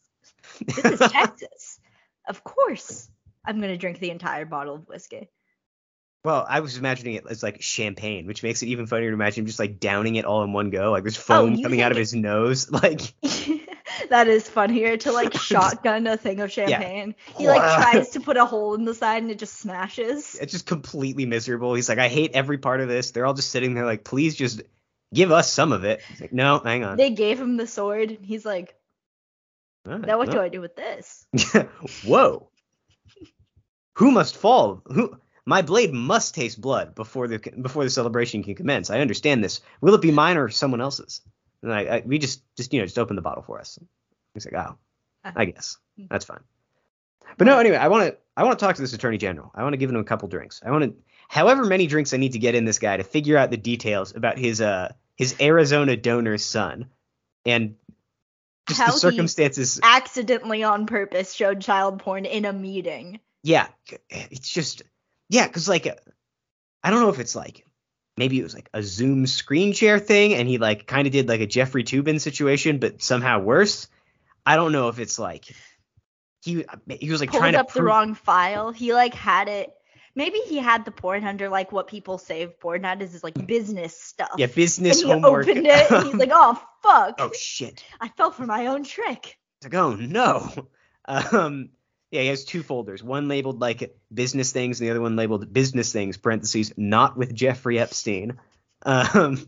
This is Texas. Of course, I'm gonna drink the entire bottle of whiskey. Well, I was imagining it as like champagne, which makes it even funnier to imagine him just like downing it all in one go, like there's oh, foam Oh, coming out of his nose. [LAUGHS] Like [LAUGHS] that is funnier to like [LAUGHS] shotgun a thing of champagne. Yeah. He like tries to put a hole in the side and it just smashes. it's just completely miserable. He's like, I hate every part of this. They're all just sitting there like, please just give us some of it. It's like, no, hang on. They gave him the sword. and He's like, right, now what well. do I do with this? Whoa. Who must fall? Who? My blade must taste blood before the before the celebration can commence. I understand this. Will it be mine or someone else's? And I, I we just just you know just open the bottle for us. He's like, oh, I guess that's fine. But no, anyway, I want to I want to talk to this attorney general. I want to give him a couple drinks. I want to, however many drinks I need to get in this guy to figure out the details about his uh his Arizona donor's son, and just How the he- circumstances. Accidentally on purpose showed child porn in a meeting. yeah, it's just yeah, because like I don't know if it's like maybe it was like a Zoom screen share thing, and he like kind of did like a Jeffrey Toobin situation, but somehow worse. I don't know if it's like he he was like Pulled trying to up the wrong file. He like had it. Maybe he had the porn under like what people save porn at is, is like business stuff. yeah business and he homework. opened it and he's like, oh [LAUGHS] fuck. oh shit, I fell for my own trick. it's like oh no. [LAUGHS] Um, yeah, he has two folders. One labeled like business things, and the other one labeled business things (parentheses not with Jeffrey Epstein). Um,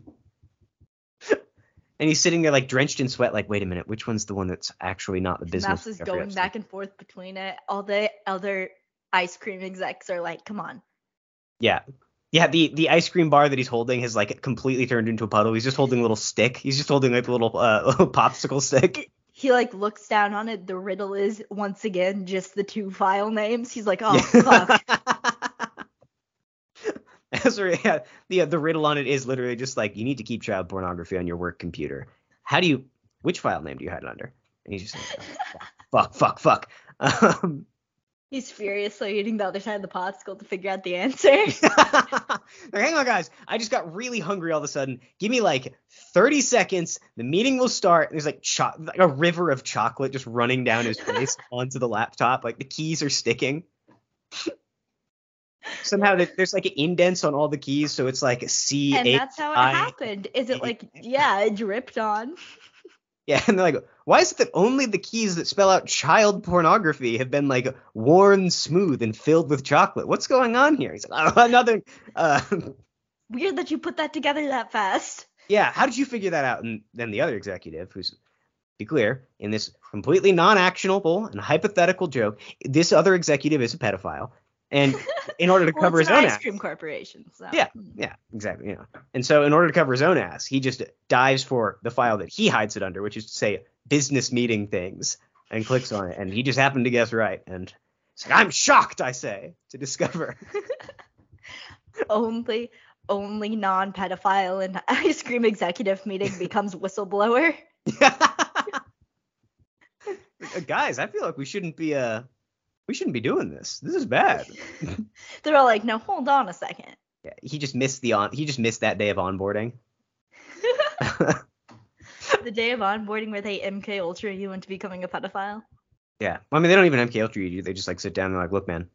[LAUGHS] and he's sitting there like drenched in sweat, like, wait a minute, which one's the one that's actually not the business? mouse is Jeffrey going Epstein? back and forth between it. All the other ice cream execs are like, come on. Yeah. Yeah, the, the ice cream bar that he's holding has like completely turned into a puddle. He's just holding a little stick. He's just holding like a little uh, little [LAUGHS] popsicle stick. He like looks down on it. The riddle is once again just the two file names. He's like, oh Yeah. fuck. [LAUGHS] That's right. Yeah, the the riddle on it is literally just like you need to keep child pornography on your work computer. How do you? Which file name do you hide it under? And he's just like, oh, fuck, fuck, fuck. [LAUGHS] Um, He's furiously eating the other side of the popsicle to figure out the answer. [LAUGHS] hang on, guys. I just got really hungry all of a sudden. Give me like 30 seconds. The meeting will start. There's like, cho- like a river of chocolate just running down his face [LAUGHS] onto the laptop. Like the keys are sticking. Somehow there's like an indents on all the keys, so it's like C. and that's how it happened. Is it like, yeah, it dripped on? [LAUGHS] Yeah, and they're like, why is it that only the keys that spell out child pornography have been like worn smooth and filled with chocolate? What's going on here? He's like, [LAUGHS] oh, another. Uh, [LAUGHS] Weird that you put that together that fast. Yeah, how did you figure that out? And then the other executive, who's be clear, in this completely non-actionable and hypothetical joke, this other executive is a pedophile. And in order to [LAUGHS] well, cover his own ice ass, cream corporation. So. Yeah, yeah, exactly. You know. And so in order to cover his own ass, he just dives for the file that he hides it under, which is to say business meeting things, and clicks on it. And he just happened to guess right. And it's like, I'm shocked, I say, to discover. [LAUGHS] only only non-pedophile and [LAUGHS] ice cream executive meeting becomes whistleblower. Guys, I feel like we shouldn't be uh we shouldn't be doing this. This is bad. [LAUGHS] They're all like, no, hold on a second. Yeah, he just missed the on. He just missed that day of onboarding. [LAUGHS] [LAUGHS] the day of onboarding where they MK Ultra you into becoming a pedophile. Yeah, well, I mean they don't even MK Ultra you. They just like sit down and they're like, look, man,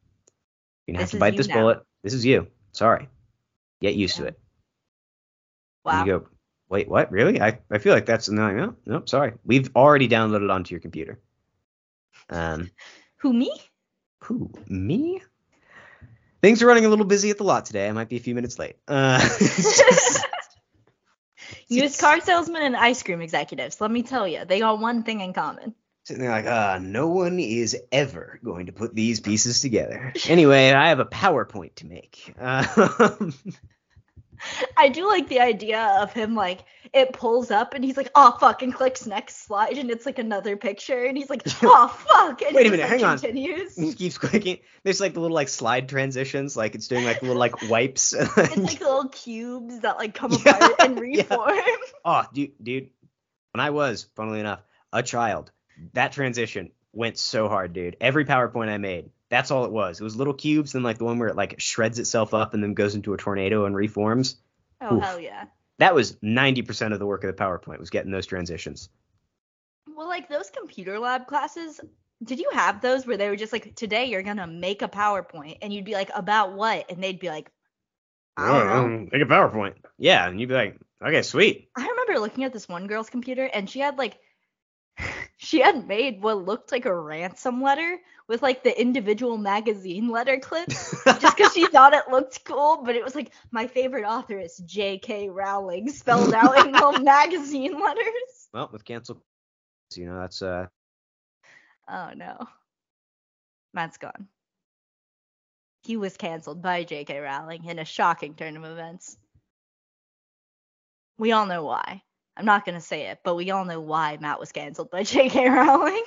you're gonna have to bite this now." bullet. This is you. Sorry. Get used to it. Wow. And you go, wait, what? Really? I, I feel like that's and no, no, sorry. We've already downloaded onto your computer. Um, Who me? Who me? Things are running a little busy at the lot today. I might be a few minutes late. Uh, [LAUGHS] just- Used car salesman and ice cream executives. Let me tell you, they got one thing in common. sitting there like, ah, no one is ever going to put these pieces together. Anyway, I have a PowerPoint to make. Um, I do like the idea of him like it pulls up and he's like, oh fuck, and clicks next slide and it's like another picture and he's like, oh [LAUGHS] fuck, and Wait a minute, just, like, hang on. continues. he keeps clicking. There's like the little like slide transitions, like it's doing like little like [LAUGHS] wipes. [LAUGHS] It's like little cubes that like come Yeah, apart and yeah. reform. oh, dude, dude, when I was, funnily enough, a child, that transition went so hard, dude. Every PowerPoint I made, that's all it was. It was little cubes, then like the one where it like shreds itself up and then goes into a tornado and reforms. Oh Oof. hell yeah. That was 90% of the work of the PowerPoint was getting those transitions. Well, like those computer lab classes, did you have those where they were just like, today you're gonna make a PowerPoint, and you'd be like, about what? And they'd be like, I don't know. Make a PowerPoint. Yeah, and you'd be like, okay, sweet. I remember looking at this one girl's computer, and she had like, she had made what looked like a ransom letter with like the individual magazine letter clips, just because she [LAUGHS] thought it looked cool. But it was like, my favorite author is J.K. Rowling, spelled out in little [LAUGHS] magazine letters. well, with cancel, you know, that's uh, Oh no. Matt's gone. He was canceled by J.K. Rowling in a shocking turn of events. We all know why. I'm not going to say it, but we all know why Matt was canceled by [LAUGHS] J.K. Rowling.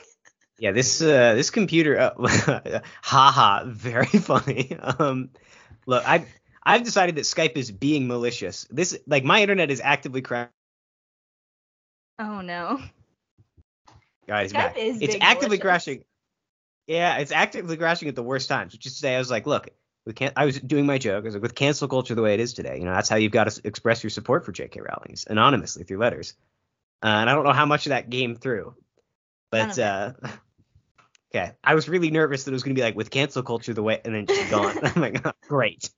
yeah, this uh, this computer, uh, [LAUGHS] haha, very [LAUGHS] funny. Um, look, I I've decided that Skype is being malicious. This like my internet is actively crashing. Oh no. Guys, Skype back. is it's actively malicious. crashing. Yeah, it's actively crashing at the worst times. Which is to say, I was like, look, we can't. I was doing my joke. I was like, with cancel culture the way it is today, you know, that's how you've got to express your support for J.K. Rowling is anonymously through letters. Uh, and I don't know how much of that came through, but uh, [LAUGHS] okay, I was really nervous that it was going to be like with cancel culture the way, and then she's gone. [LAUGHS] I'm like, oh, great.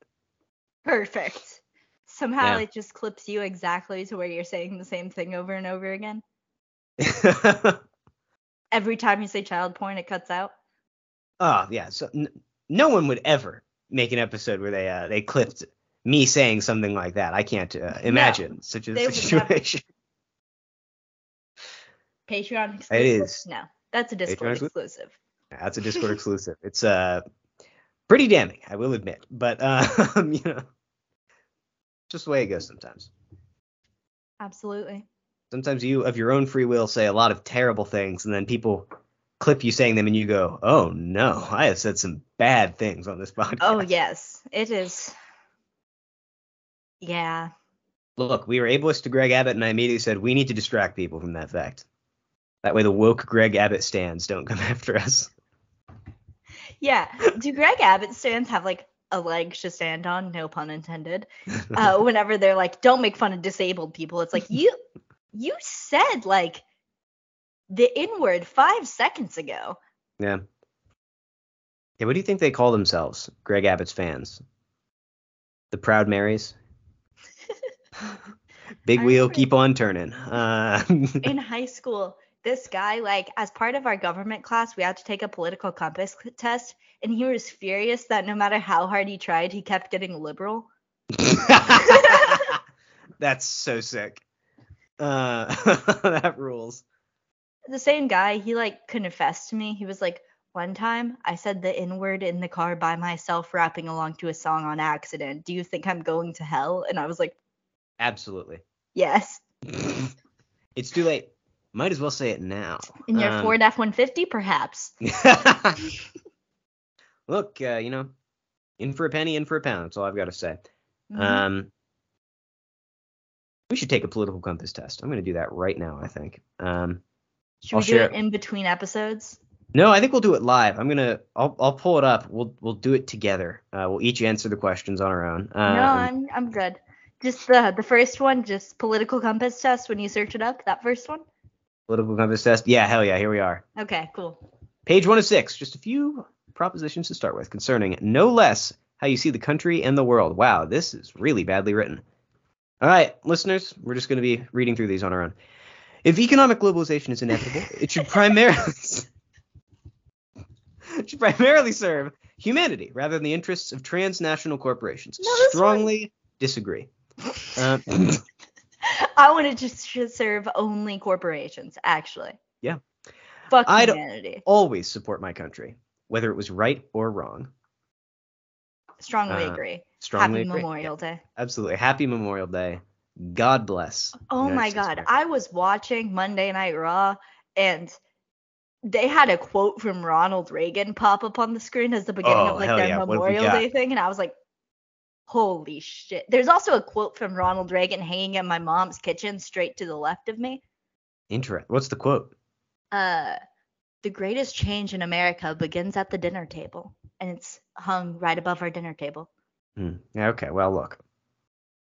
Perfect. Somehow Yeah. it just clips you exactly to where you're saying the same thing over and over again. [LAUGHS] Every time you say child porn, it cuts out. Oh yeah, so n- no one would ever make an episode where they uh, they clipped me saying something like that. I can't uh, imagine such a they would never. situation. [LAUGHS] Patreon exclusive? It is. No, that's a Discord Patreon exclu- exclusive. That's a Discord [LAUGHS] exclusive. It's uh pretty damning, I will admit, but [LAUGHS] um, you know, just the way it goes sometimes. Absolutely. Sometimes you of your own free will say a lot of terrible things, and then people clip you saying them, and you go, "Oh no, I have said some bad things on this [LAUGHS] podcast." Oh yes, it is. Yeah. Look, we were ableist to Greg Abbott, and I immediately said we need to distract people from that fact. That way, the woke Greg Abbott stands don't come [LAUGHS] after us. Yeah. Do Greg Abbott stands have like a leg to stand on? No pun intended. [LAUGHS] Uh, whenever they're like, don't make fun of disabled people, it's like you you said like the N word five seconds ago. yeah. Yeah, what do you think they call themselves, Greg Abbott's fans? The Proud Marys? [LAUGHS] Big I wheel, keep on turning. Uh, [LAUGHS] In high school, this guy, like, as part of our government class, we had to take a political compass test, and he was furious that no matter how hard he tried, he kept getting liberal. [LAUGHS] That's so sick. Uh, that rules. The same guy, he like confessed to me. He was like, one time I said the N word in the car by myself, rapping along to a song on accident. Do you think I'm going to hell? And I was like, Absolutely. yes. [LAUGHS] it's too late. Might as well say it now. In your Um, Ford F 150, perhaps. [LAUGHS] Look, uh, you know, in for a penny, in for a pound. That's all I've got to say. Mhm. Um, we should take a political compass test. I'm going to do that right now. I think. Um, Should I'll we do share it in between episodes? no, I think we'll do it live. I'm gonna. I'll. I'll pull it up. We'll. We'll do it together. Uh, we'll each answer the questions on our own. Um, no, I'm I'm good. Just the the first one, just political compass test when you search it up. That first one. political compass test. Yeah. Hell yeah. Here we are. Okay, cool. Page one of six. Just a few propositions to start with concerning no less how you see the country and the world. Wow, this is really badly written. All right, listeners, we're just going to be reading through these on our own. If economic globalization is inevitable, it should primarily [LAUGHS] it should primarily serve humanity rather than the interests of transnational corporations. No, Strongly disagree. Uh, [LAUGHS] I want to just serve only corporations, actually. Yeah. Fuck I don't- humanity. always support my country, whether it was right or wrong. Strongly uh, agree. Strongly Happy agree. Memorial Day. Absolutely. Happy Memorial Day. God bless. Oh my god. I was watching Monday Night Raw and they had a quote from Ronald Reagan pop up on the screen as the beginning Oh, of like their yeah. What have we Memorial? Day thing and I was like holy shit. There's also a quote from Ronald Reagan hanging in my mom's kitchen straight to the left of me. Interesting. What's the quote? Uh the greatest change in America begins at the dinner table and it's hung right above our dinner table. Hmm. Yeah, okay. Well, look.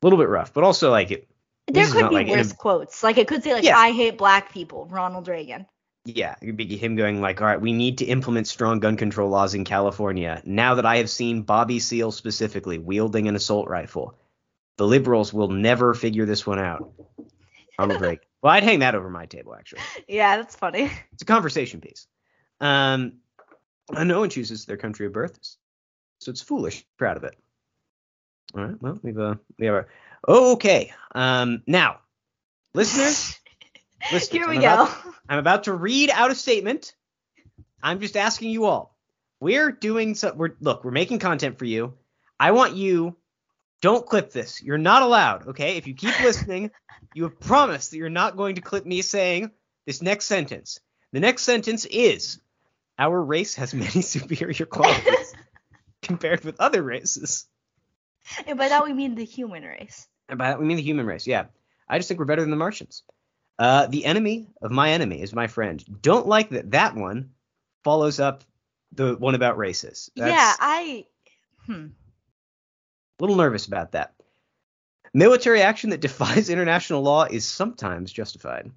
A little bit rough, but also like it. There could be like worse quotes. Like it could say like Yeah. I hate black people, Ronald Reagan. Yeah, it'd be him going like, "All right, we need to implement strong gun control laws in California. Now that I have seen Bobby Seale specifically wielding an assault rifle, the liberals will never figure this one out." Ronald Reagan. Well, I'd hang that over my table actually. Yeah, that's funny. [LAUGHS] It's a conversation piece. Um, no one chooses their country of birth, so it's foolish. Proud of it. All right. Well, we've uh, we have our. Okay. Um, now, listeners, [LAUGHS] listeners, Here we I'm go. about- I'm about to read out a statement. I'm just asking you all. We're doing so. We're look. We're making content for you. I want you. Don't clip this. You're not allowed. Okay. If you keep [LAUGHS] listening, you have promised that you're not going to clip me saying this next sentence. The next sentence is Our race has many [LAUGHS] superior qualities compared with other races. And by that we mean the human race. And by that we mean the human race. Yeah. I just think we're better than the Martians. Uh, the enemy of my enemy is my friend. Don't like that that one follows up the one about races. That's yeah, I. Hmm. a little nervous about that. Military action that [LAUGHS] defies international law is sometimes justified.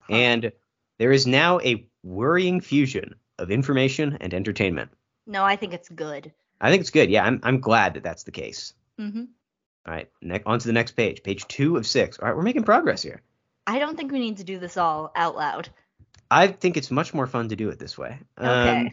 Huh. And there is now a worrying fusion of information and entertainment. No, I think it's good. I think it's good. Yeah, I'm I'm glad that that's the case. hmm All right, ne- on to the next page, page two of six. All right, we're making progress here. I don't think we need to do this all out loud. I think it's much more fun to do it this way. Okay.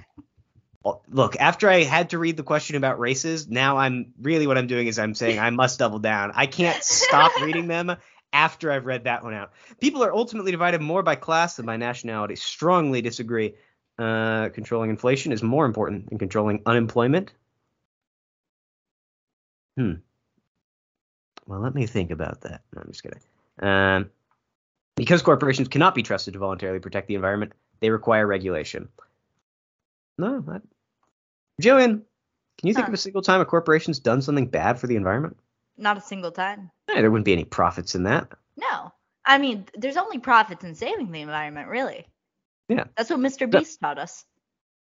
Um, look, after I had to read the question about races, now I'm really what I'm doing is I'm saying I must double down. I can't stop [LAUGHS] reading them after I've read that one out. People are ultimately divided more by class than by nationality. Strongly disagree. Uh, controlling inflation is more important than controlling unemployment. Hmm. Well, let me think about that. No, I'm just kidding. Um, because corporations cannot be trusted to voluntarily protect the environment, they require regulation. No, that. Joanne, can you think Huh. of a single time a corporation's done something bad for the environment? Not a single time. Eh, there wouldn't be any profits in that. No. I mean, there's only profits in saving the environment, really. Yeah. That's what Mr. Beast taught us.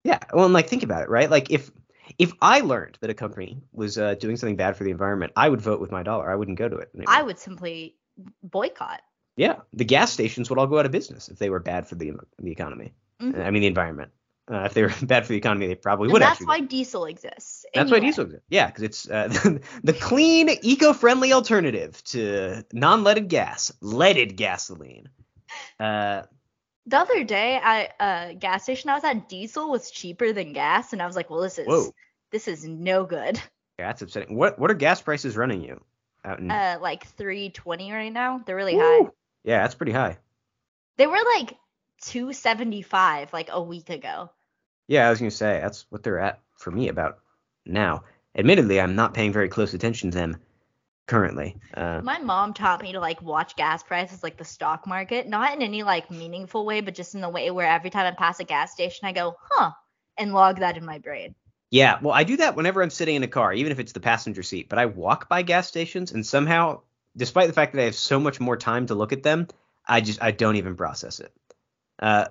Yeah. Well, and like think about it, right? Like if if I learned that a company was uh, doing something bad for the environment, I would vote with my dollar. I wouldn't go to it. Anymore. I would simply boycott. Yeah, the gas stations would all go out of business if they were bad for the the economy. Mhm. I mean the environment. Uh, if they were [LAUGHS] bad for the economy, they probably And would that's why diesel exists. That's why diesel exists. Yeah, because it's uh, [LAUGHS] the clean, eco-friendly alternative to non-leaded gas, leaded gasoline. Uh, The other day at a gas station I was at, diesel was cheaper than gas, and I was like, well, this is Whoa. this is no good. yeah, that's upsetting. What what are gas prices running you out in? Uh, like 320 right now. They're really Woo. high. Yeah, that's pretty high. They were like 275 like a week ago. Yeah, I was gonna say that's what they're at for me about now. Admittedly, I'm not paying very close attention to them currently. Uh, My mom taught me to like watch gas prices like the stock market, not in any like meaningful way, but just in the way where every time I pass a gas station, I go, huh, and log that in my brain. Yeah, well, I do that whenever I'm sitting in a car, even if it's the passenger seat. But I walk by gas stations, and somehow, despite the fact that I have so much more time to look at them, I just I don't even process it. Uh,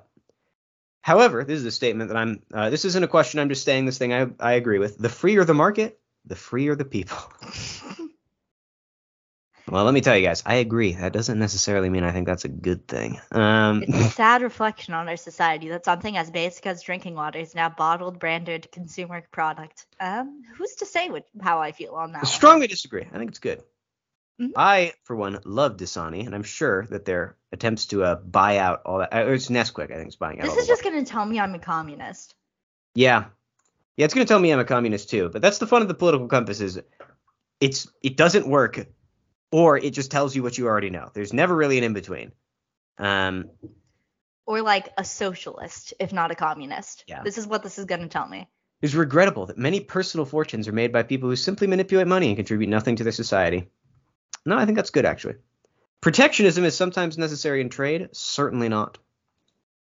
however, this is a statement that I'm. Uh, this isn't a question. I'm just saying this thing. I I agree with. The freer the market, the freer the people. [LAUGHS] well, let me tell you guys, I agree. That doesn't necessarily mean I think that's a good thing. Um, It's a [LAUGHS] sad reflection on our society that something as basic as drinking water is now bottled, branded consumer product. Um, who's to say what, how I feel on that? strongly disagree. I think it's good. Mhm. I, for one, love Dasani, and I'm sure that their attempts to uh, buy out all that. Uh, it's Nesquik, I think, is buying out. This is just gonna tell me I'm a communist. Yeah, yeah, it's gonna tell me I'm a communist too. But that's the fun of the political compass is, it's it doesn't work, or it just tells you what you already know. There's never really an in between. Um, Or like a socialist, if not a communist. Yeah. This is what this is gonna tell me. it's regrettable that many personal fortunes are made by people who simply manipulate money and contribute nothing to their society. No, I think that's good actually. Protectionism is sometimes necessary in trade, certainly not.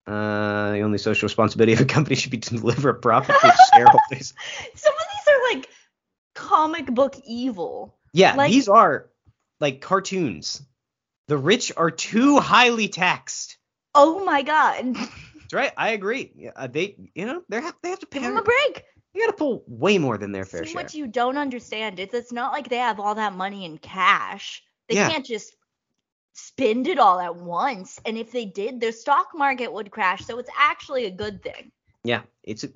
Uh, the only social responsibility of a company should be to deliver a profit to its [LAUGHS] shareholders. Some of these are like comic book evil. Yeah, Like- these are like cartoons. The rich are too highly taxed. Oh my god. That's right. I agree. Yeah, uh, they, you know, they have they have to pay. Give them a break. They got to pull way more than their fair See, share. what you don't understand is it's not like they have all that money in cash. They Yeah. can't just spend it all at once. And if they did, their stock market would crash. So it's actually a good thing. Yeah, it's a,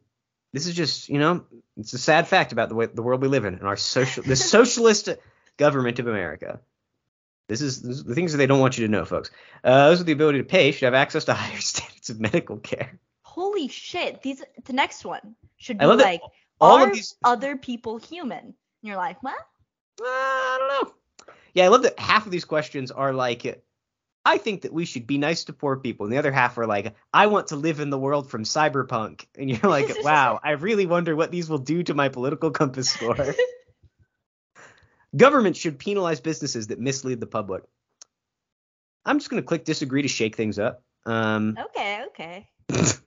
this is just you know it's a sad fact about the way the world we live in and our social the [LAUGHS] socialist government of America. This is, this is the things that they don't want you to know, folks. Uh, those with the ability to pay should have access to [LAUGHS] higher standards of medical care. Holy shit. These the next one should be like all are of these- other people human? And you're like, what? Uh, I don't know. Yeah, I love that half of these questions are like, I think that we should be nice to poor people, and the other half are like, I want to live in the world from cyberpunk, and you're [LAUGHS] like, wow, I really wonder what these will do to my political compass score. [LAUGHS] Government should penalize businesses that mislead the public. I'm just gonna click disagree to shake things up. Um, okay, okay. [LAUGHS]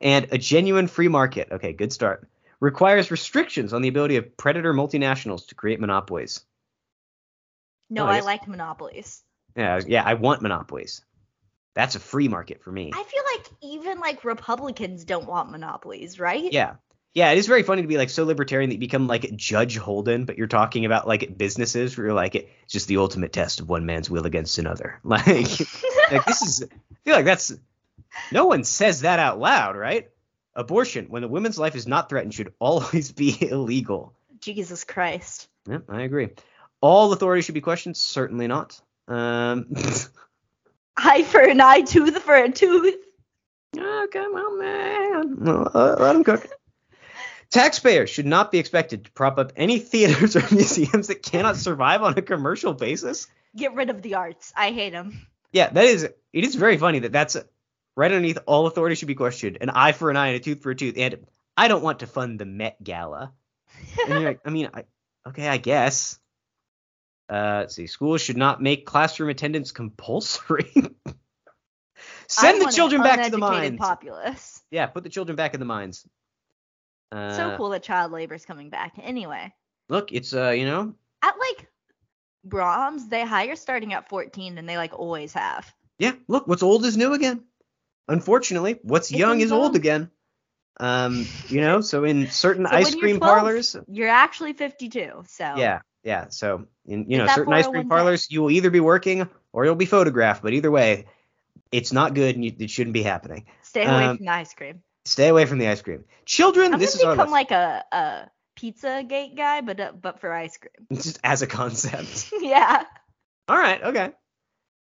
and a genuine free market. Okay, good start. Requires restrictions on the ability of predator multinationals to create monopolies. No, Oh, I I like monopolies. Yeah, yeah, I want monopolies. That's a free market for me. I feel like even like Republicans don't want monopolies, right? Yeah. Yeah, it is very funny to be like so libertarian that you become like Judge Holden, but you're talking about like businesses where you're like it's just the ultimate test of one man's will against another. [LAUGHS] Like, like this is I feel like that's no one says that out loud, right? Abortion, when a woman's life is not threatened, should always be [LAUGHS] illegal. Jesus Christ. Yep, I agree. All authority should be questioned, certainly not. Um [LAUGHS] Eye for an eye, tooth for a tooth. Okay, come on, man. Uh, let him cook. Taxpayers should not be expected to prop up any theaters or [LAUGHS] museums that cannot survive on a commercial basis. Get rid of the arts. I hate them. Yeah, that is. It is very funny that that's right underneath. All authority should be questioned. An eye for an eye and a tooth for a tooth. And I don't want to fund the Met Gala. And you're like, I mean, I, okay, I guess. Uh, let's see. Schools should not make classroom attendance compulsory. [LAUGHS] Send the children back to the mines. populace. Yeah, put the children back in the mines. Uh, so cool that child labor is coming back. Anyway, Look, it's uh, you know, at like Braum's, they hire starting at 14, and they like always have. yeah. Look, what's old is new again. Unfortunately, what's It's young is old again. Um, you know, so in [LAUGHS] certain So ice cream 12, parlors, You're actually 52, so yeah, yeah. So in you know certain ice cream 401k? parlors, you will either be working or you'll be photographed. But either way, it's not good and you, it shouldn't be happening. stay away um, from the ice cream. Stay away from the ice cream. Children, I'm this is gonna our become like a, a pizza gate guy, but uh, but for ice cream. [LAUGHS] just as a concept. [LAUGHS] yeah. All right, okay.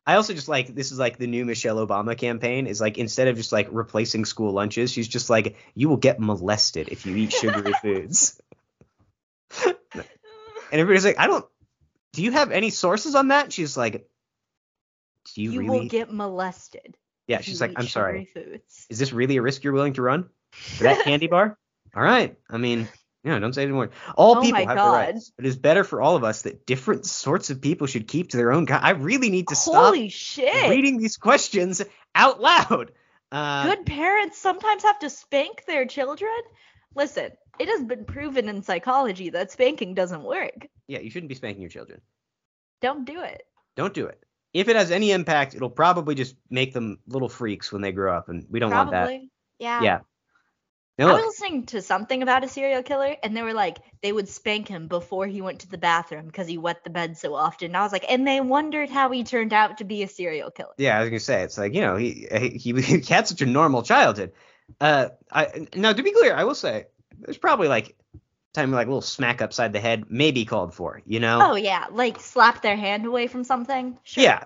I also just like this is like the new Michelle Obama campaign is like instead of just like replacing school lunches, she's just like you will get molested if you eat sugary [LAUGHS] foods. And everybody's like, I don't. Do you have any sources on that? She's like, Do you, You, really? will get molested. Yeah, she's like, I'm sorry. Is this really a risk you're willing to run for that [LAUGHS] candy bar? All right. I mean, yeah, don't say anymore. All Oh people have God. the rights. It is better for all of us that different sorts of people should keep to their own kind. I really need to stop Holy shit. reading these questions out loud. Uh, Good parents sometimes have to spank their children. Listen, it has been proven in psychology that spanking doesn't work. Yeah, you shouldn't be spanking your children. Don't do it. Don't do it. If it has any impact, it'll probably just make them little freaks when they grow up, and we don't want that. Probably. Yeah. Yeah. I was listening to something about a serial killer, and they were like, they would spank him before he went to the bathroom because he wet the bed so often. And I was like, and they wondered how he turned out to be a serial killer. yeah, I was gonna say it's like you know he he, he [LAUGHS] had such a normal childhood. Uh, I now to be clear, I will say there's probably like time like a little smack upside the head may be called for. You know? Oh yeah, like slap their hand away from something. Sure. yeah,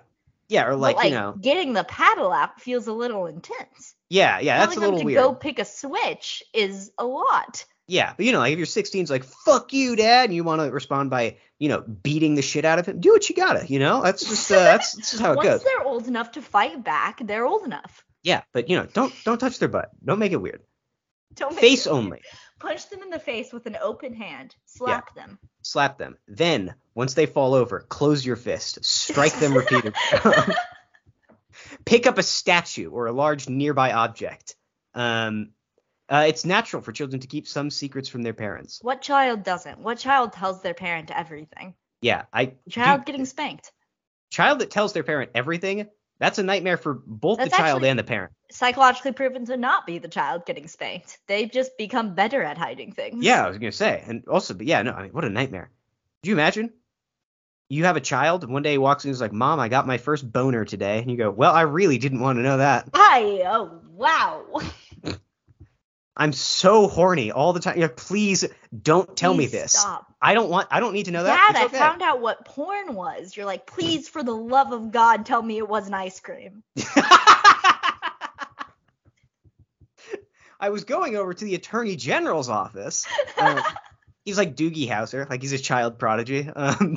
yeah, or But, like, like you know, getting the paddle out feels a little intense. yeah, yeah, that's a Telling them to weird. go pick a switch is a lot. Yeah, but you know, like if you're 16, it's like fuck you, dad, and you want to respond by, you know, beating the shit out of him. Do what you gotta, you know. That's just uh, that's, [LAUGHS] that's just how it Once goes. they're old enough to fight back, they're old enough. Yeah, but you know, don't don't touch their butt. Don't make it weird. Don't make Face only. Punch them in the face with an open hand. Slap them. Slap them. Then, once they fall over, close your fist. Strike them repeatedly. [LAUGHS] Pick up a statue or a large nearby object. Um, uh, it's natural for children to keep some secrets from their parents. What child doesn't? What child tells their parent everything? Yeah, I Child dude, getting spanked. child that tells their parent everything. That's a nightmare for both That's the child and the parent. Psychologically proven to not be the child getting spanked. They've just become better at hiding things. Yeah, I was gonna say, and also, but yeah, no, I mean, what a nightmare. Could you imagine? You have a child, and one day he walks in and is like, "Mom, I got my first boner today," and you go, "Well, I really didn't want to know that. Hi. Oh wow. [LAUGHS] I'm so horny all the time. You're like, Please don't tell me this. Stop. I don't want. I don't need to know that. Dad, It's I found out what porn was. You're like, please, for the love of God, tell me it wasn't ice cream. [LAUGHS] I was going over to the attorney general's office. [LAUGHS] Um, he's like Doogie Howser, like he's a child prodigy. Um,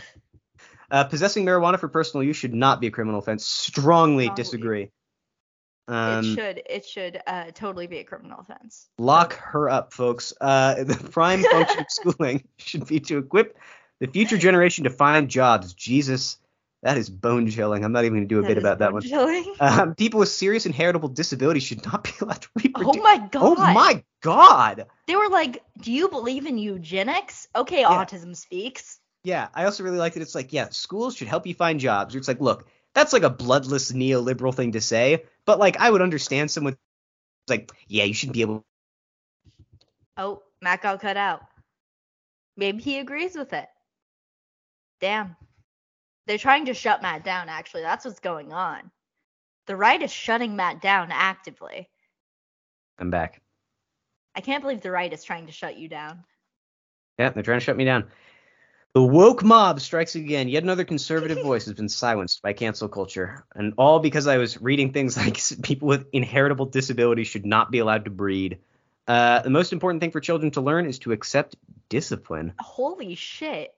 [LAUGHS] uh, possessing marijuana for personal use should not be a criminal offense. Strongly Strongly. disagree. It Um, should it should uh, totally be a criminal offense. lock her up, folks. Uh, [LAUGHS] the prime function of schooling [LAUGHS] should be to equip the future generation to find jobs. Jesus, that is bone chilling. I'm not even going to do a bit about that one. bone-chilling. [LAUGHS] Um, people with serious inheritable disabilities should not be allowed to reproduce. oh my god. Oh my god. They were like, "Do you believe in eugenics?" Okay, Yeah. autism speaks. Yeah, I also really like that it's like, yeah, schools should help you find jobs. It's like, look, that's like a bloodless neoliberal thing to say, but like I would understand someone like, yeah, you should be able Oh, Matt got cut out. Maybe he agrees with it. Damn. They're trying to shut Matt down, actually. That's what's going on. The right is shutting Matt down actively. I'm back. I can't believe the right is trying to shut you down. Yeah, they're trying to shut me down. The woke mob strikes again. Yet another conservative voice has been silenced by cancel culture, and all because I was reading things [LAUGHS] like people with inheritable disabilities should not be allowed to breed. Uh, the most important thing for children to learn is to accept discipline. Holy shit.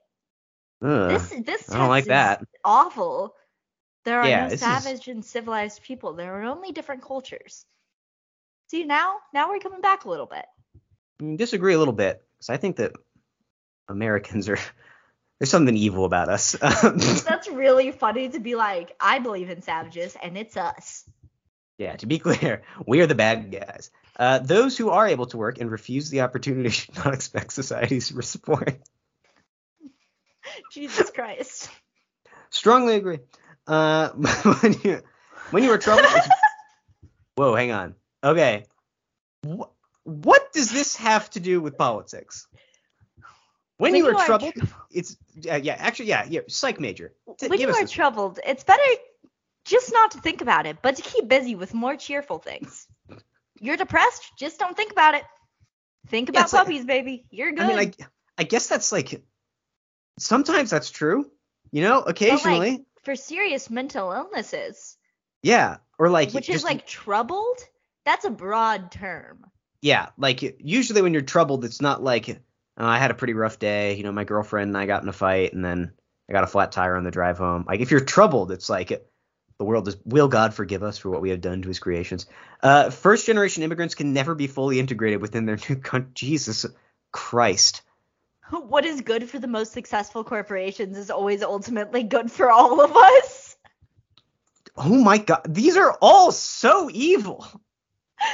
Ugh, This this I don't like that. awful. There are Yeah, no this is- savage and civilized people. There are only different cultures. See now, now we're coming back a little bit. Mm, disagree a little bit because I think that Americans are [LAUGHS] there's something evil about us. [LAUGHS] That's really funny to be like, I believe in savages and it's us. yeah, to be clear, we are the bad guys. Uh, those who are able to work and refuse the opportunity [LAUGHS] should not expect society's support. Jesus Christ. Strongly agree. Uh, [LAUGHS] when you when you are troubled. Whoa, hang on. Okay. What, what does this have to do with politics? When, When you, you are are troubled, it's uh, yeah, actually yeah, yeah, psych major. T- when you are troubled, it's better just not to think about it, but to keep busy with more cheerful things. You're depressed, just don't think about it. Think Yeah, about like- puppies, baby. You're good. I mean, I I guess that's like sometimes that's true. You know, occasionally, for serious mental illnesses, yeah, or like which just, is like troubled, that's a broad term. yeah, like usually when you're troubled, it's not like uh, I had a pretty rough day. You know, my girlfriend and I got in a fight, and then I got a flat tire on the drive home. Like if you're troubled, it's like the world is will God forgive us for what we have done to His creations. Uh, first generation immigrants can never be fully integrated within their [LAUGHS] new country. Jesus Christ. [LAUGHS] What is good for the most successful corporations is always ultimately good for all of us. Oh my god, these are all so evil.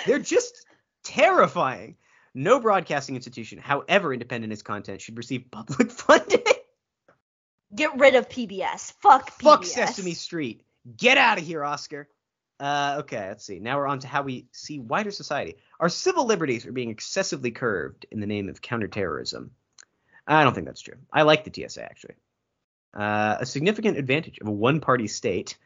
They're just terrifying. No broadcasting institution, however independent its content, should receive [LAUGHS] public funding. Get rid of PBS. Fuck PBS. Fuck Sesame Street. Get out of here, Oscar. Uh, okay, let's see. Now we're on to how we see wider society. Our civil liberties are being excessively curved in the name of counterterrorism. I don't think that's true. I like the TSA actually. Uh, a significant advantage of a one-party state.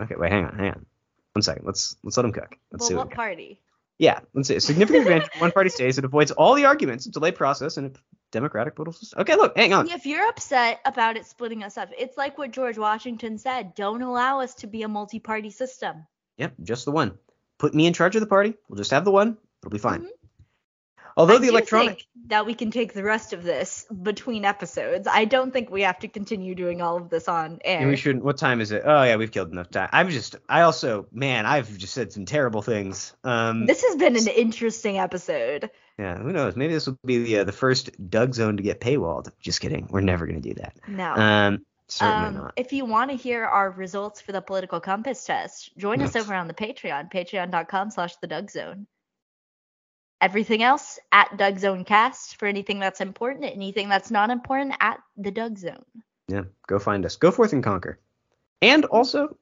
Okay, wait, hang on, hang on. One second. Let's let's let him cook. Let's well, see what what party? Yeah, let's see. A significant [LAUGHS] advantage one-party stays. it avoids all the arguments, delay process, and a democratic political system. Okay, look, hang on. If you're upset about it splitting us up, it's like what George Washington said. Don't allow us to be a multi-party system. Yep, just the one. Put me in charge of the party. We'll just have the one. It'll be fine. Mhm. Although I the electronic think that we can take the rest of this between episodes. I don't think we have to continue doing all of this on air. Yeah, we shouldn't. What time is it? Oh yeah, we've killed enough time. I've just, I also, man, I've just said some terrible things. Um, This has been an interesting episode. yeah, who knows? Maybe this will be the uh, the first Doug Zone to get paywalled. Just kidding. We're never gonna do that. No. Um, certainly Um, not. if you want to hear our results for the political compass test, join us over on the Patreon, patreon.com slash the Doug Zone. Everything else at Doug Zone Cast for anything that's important, anything that's not important at the Doug Zone. Yeah, go find us. Go forth and conquer. And also,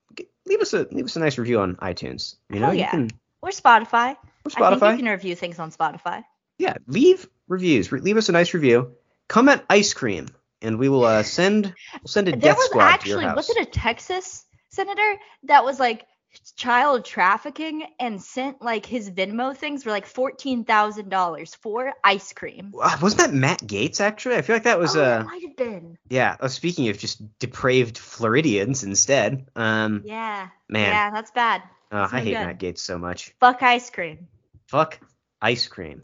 leave us a leave us a nice review on iTunes. You know, Hell you yeah. can Or Spotify. or I think Spotify. you can review things on Spotify. yeah, leave reviews. Re- leave us a nice review. Comment ice cream, and we will uh, send we'll send a There death was squad to actually, your house. was it a Texas senator that was like child trafficking and sent like his Venmo things were like $14,000 for ice cream? Wasn't that Matt Gaetz actually? I feel like that was oh, uh might have been. yeah. Uh, speaking of just depraved Floridians instead. Um, Yeah. man, Yeah, that's bad. That's I hate good. Matt Gaetz so much. Fuck ice cream. Fuck ice cream.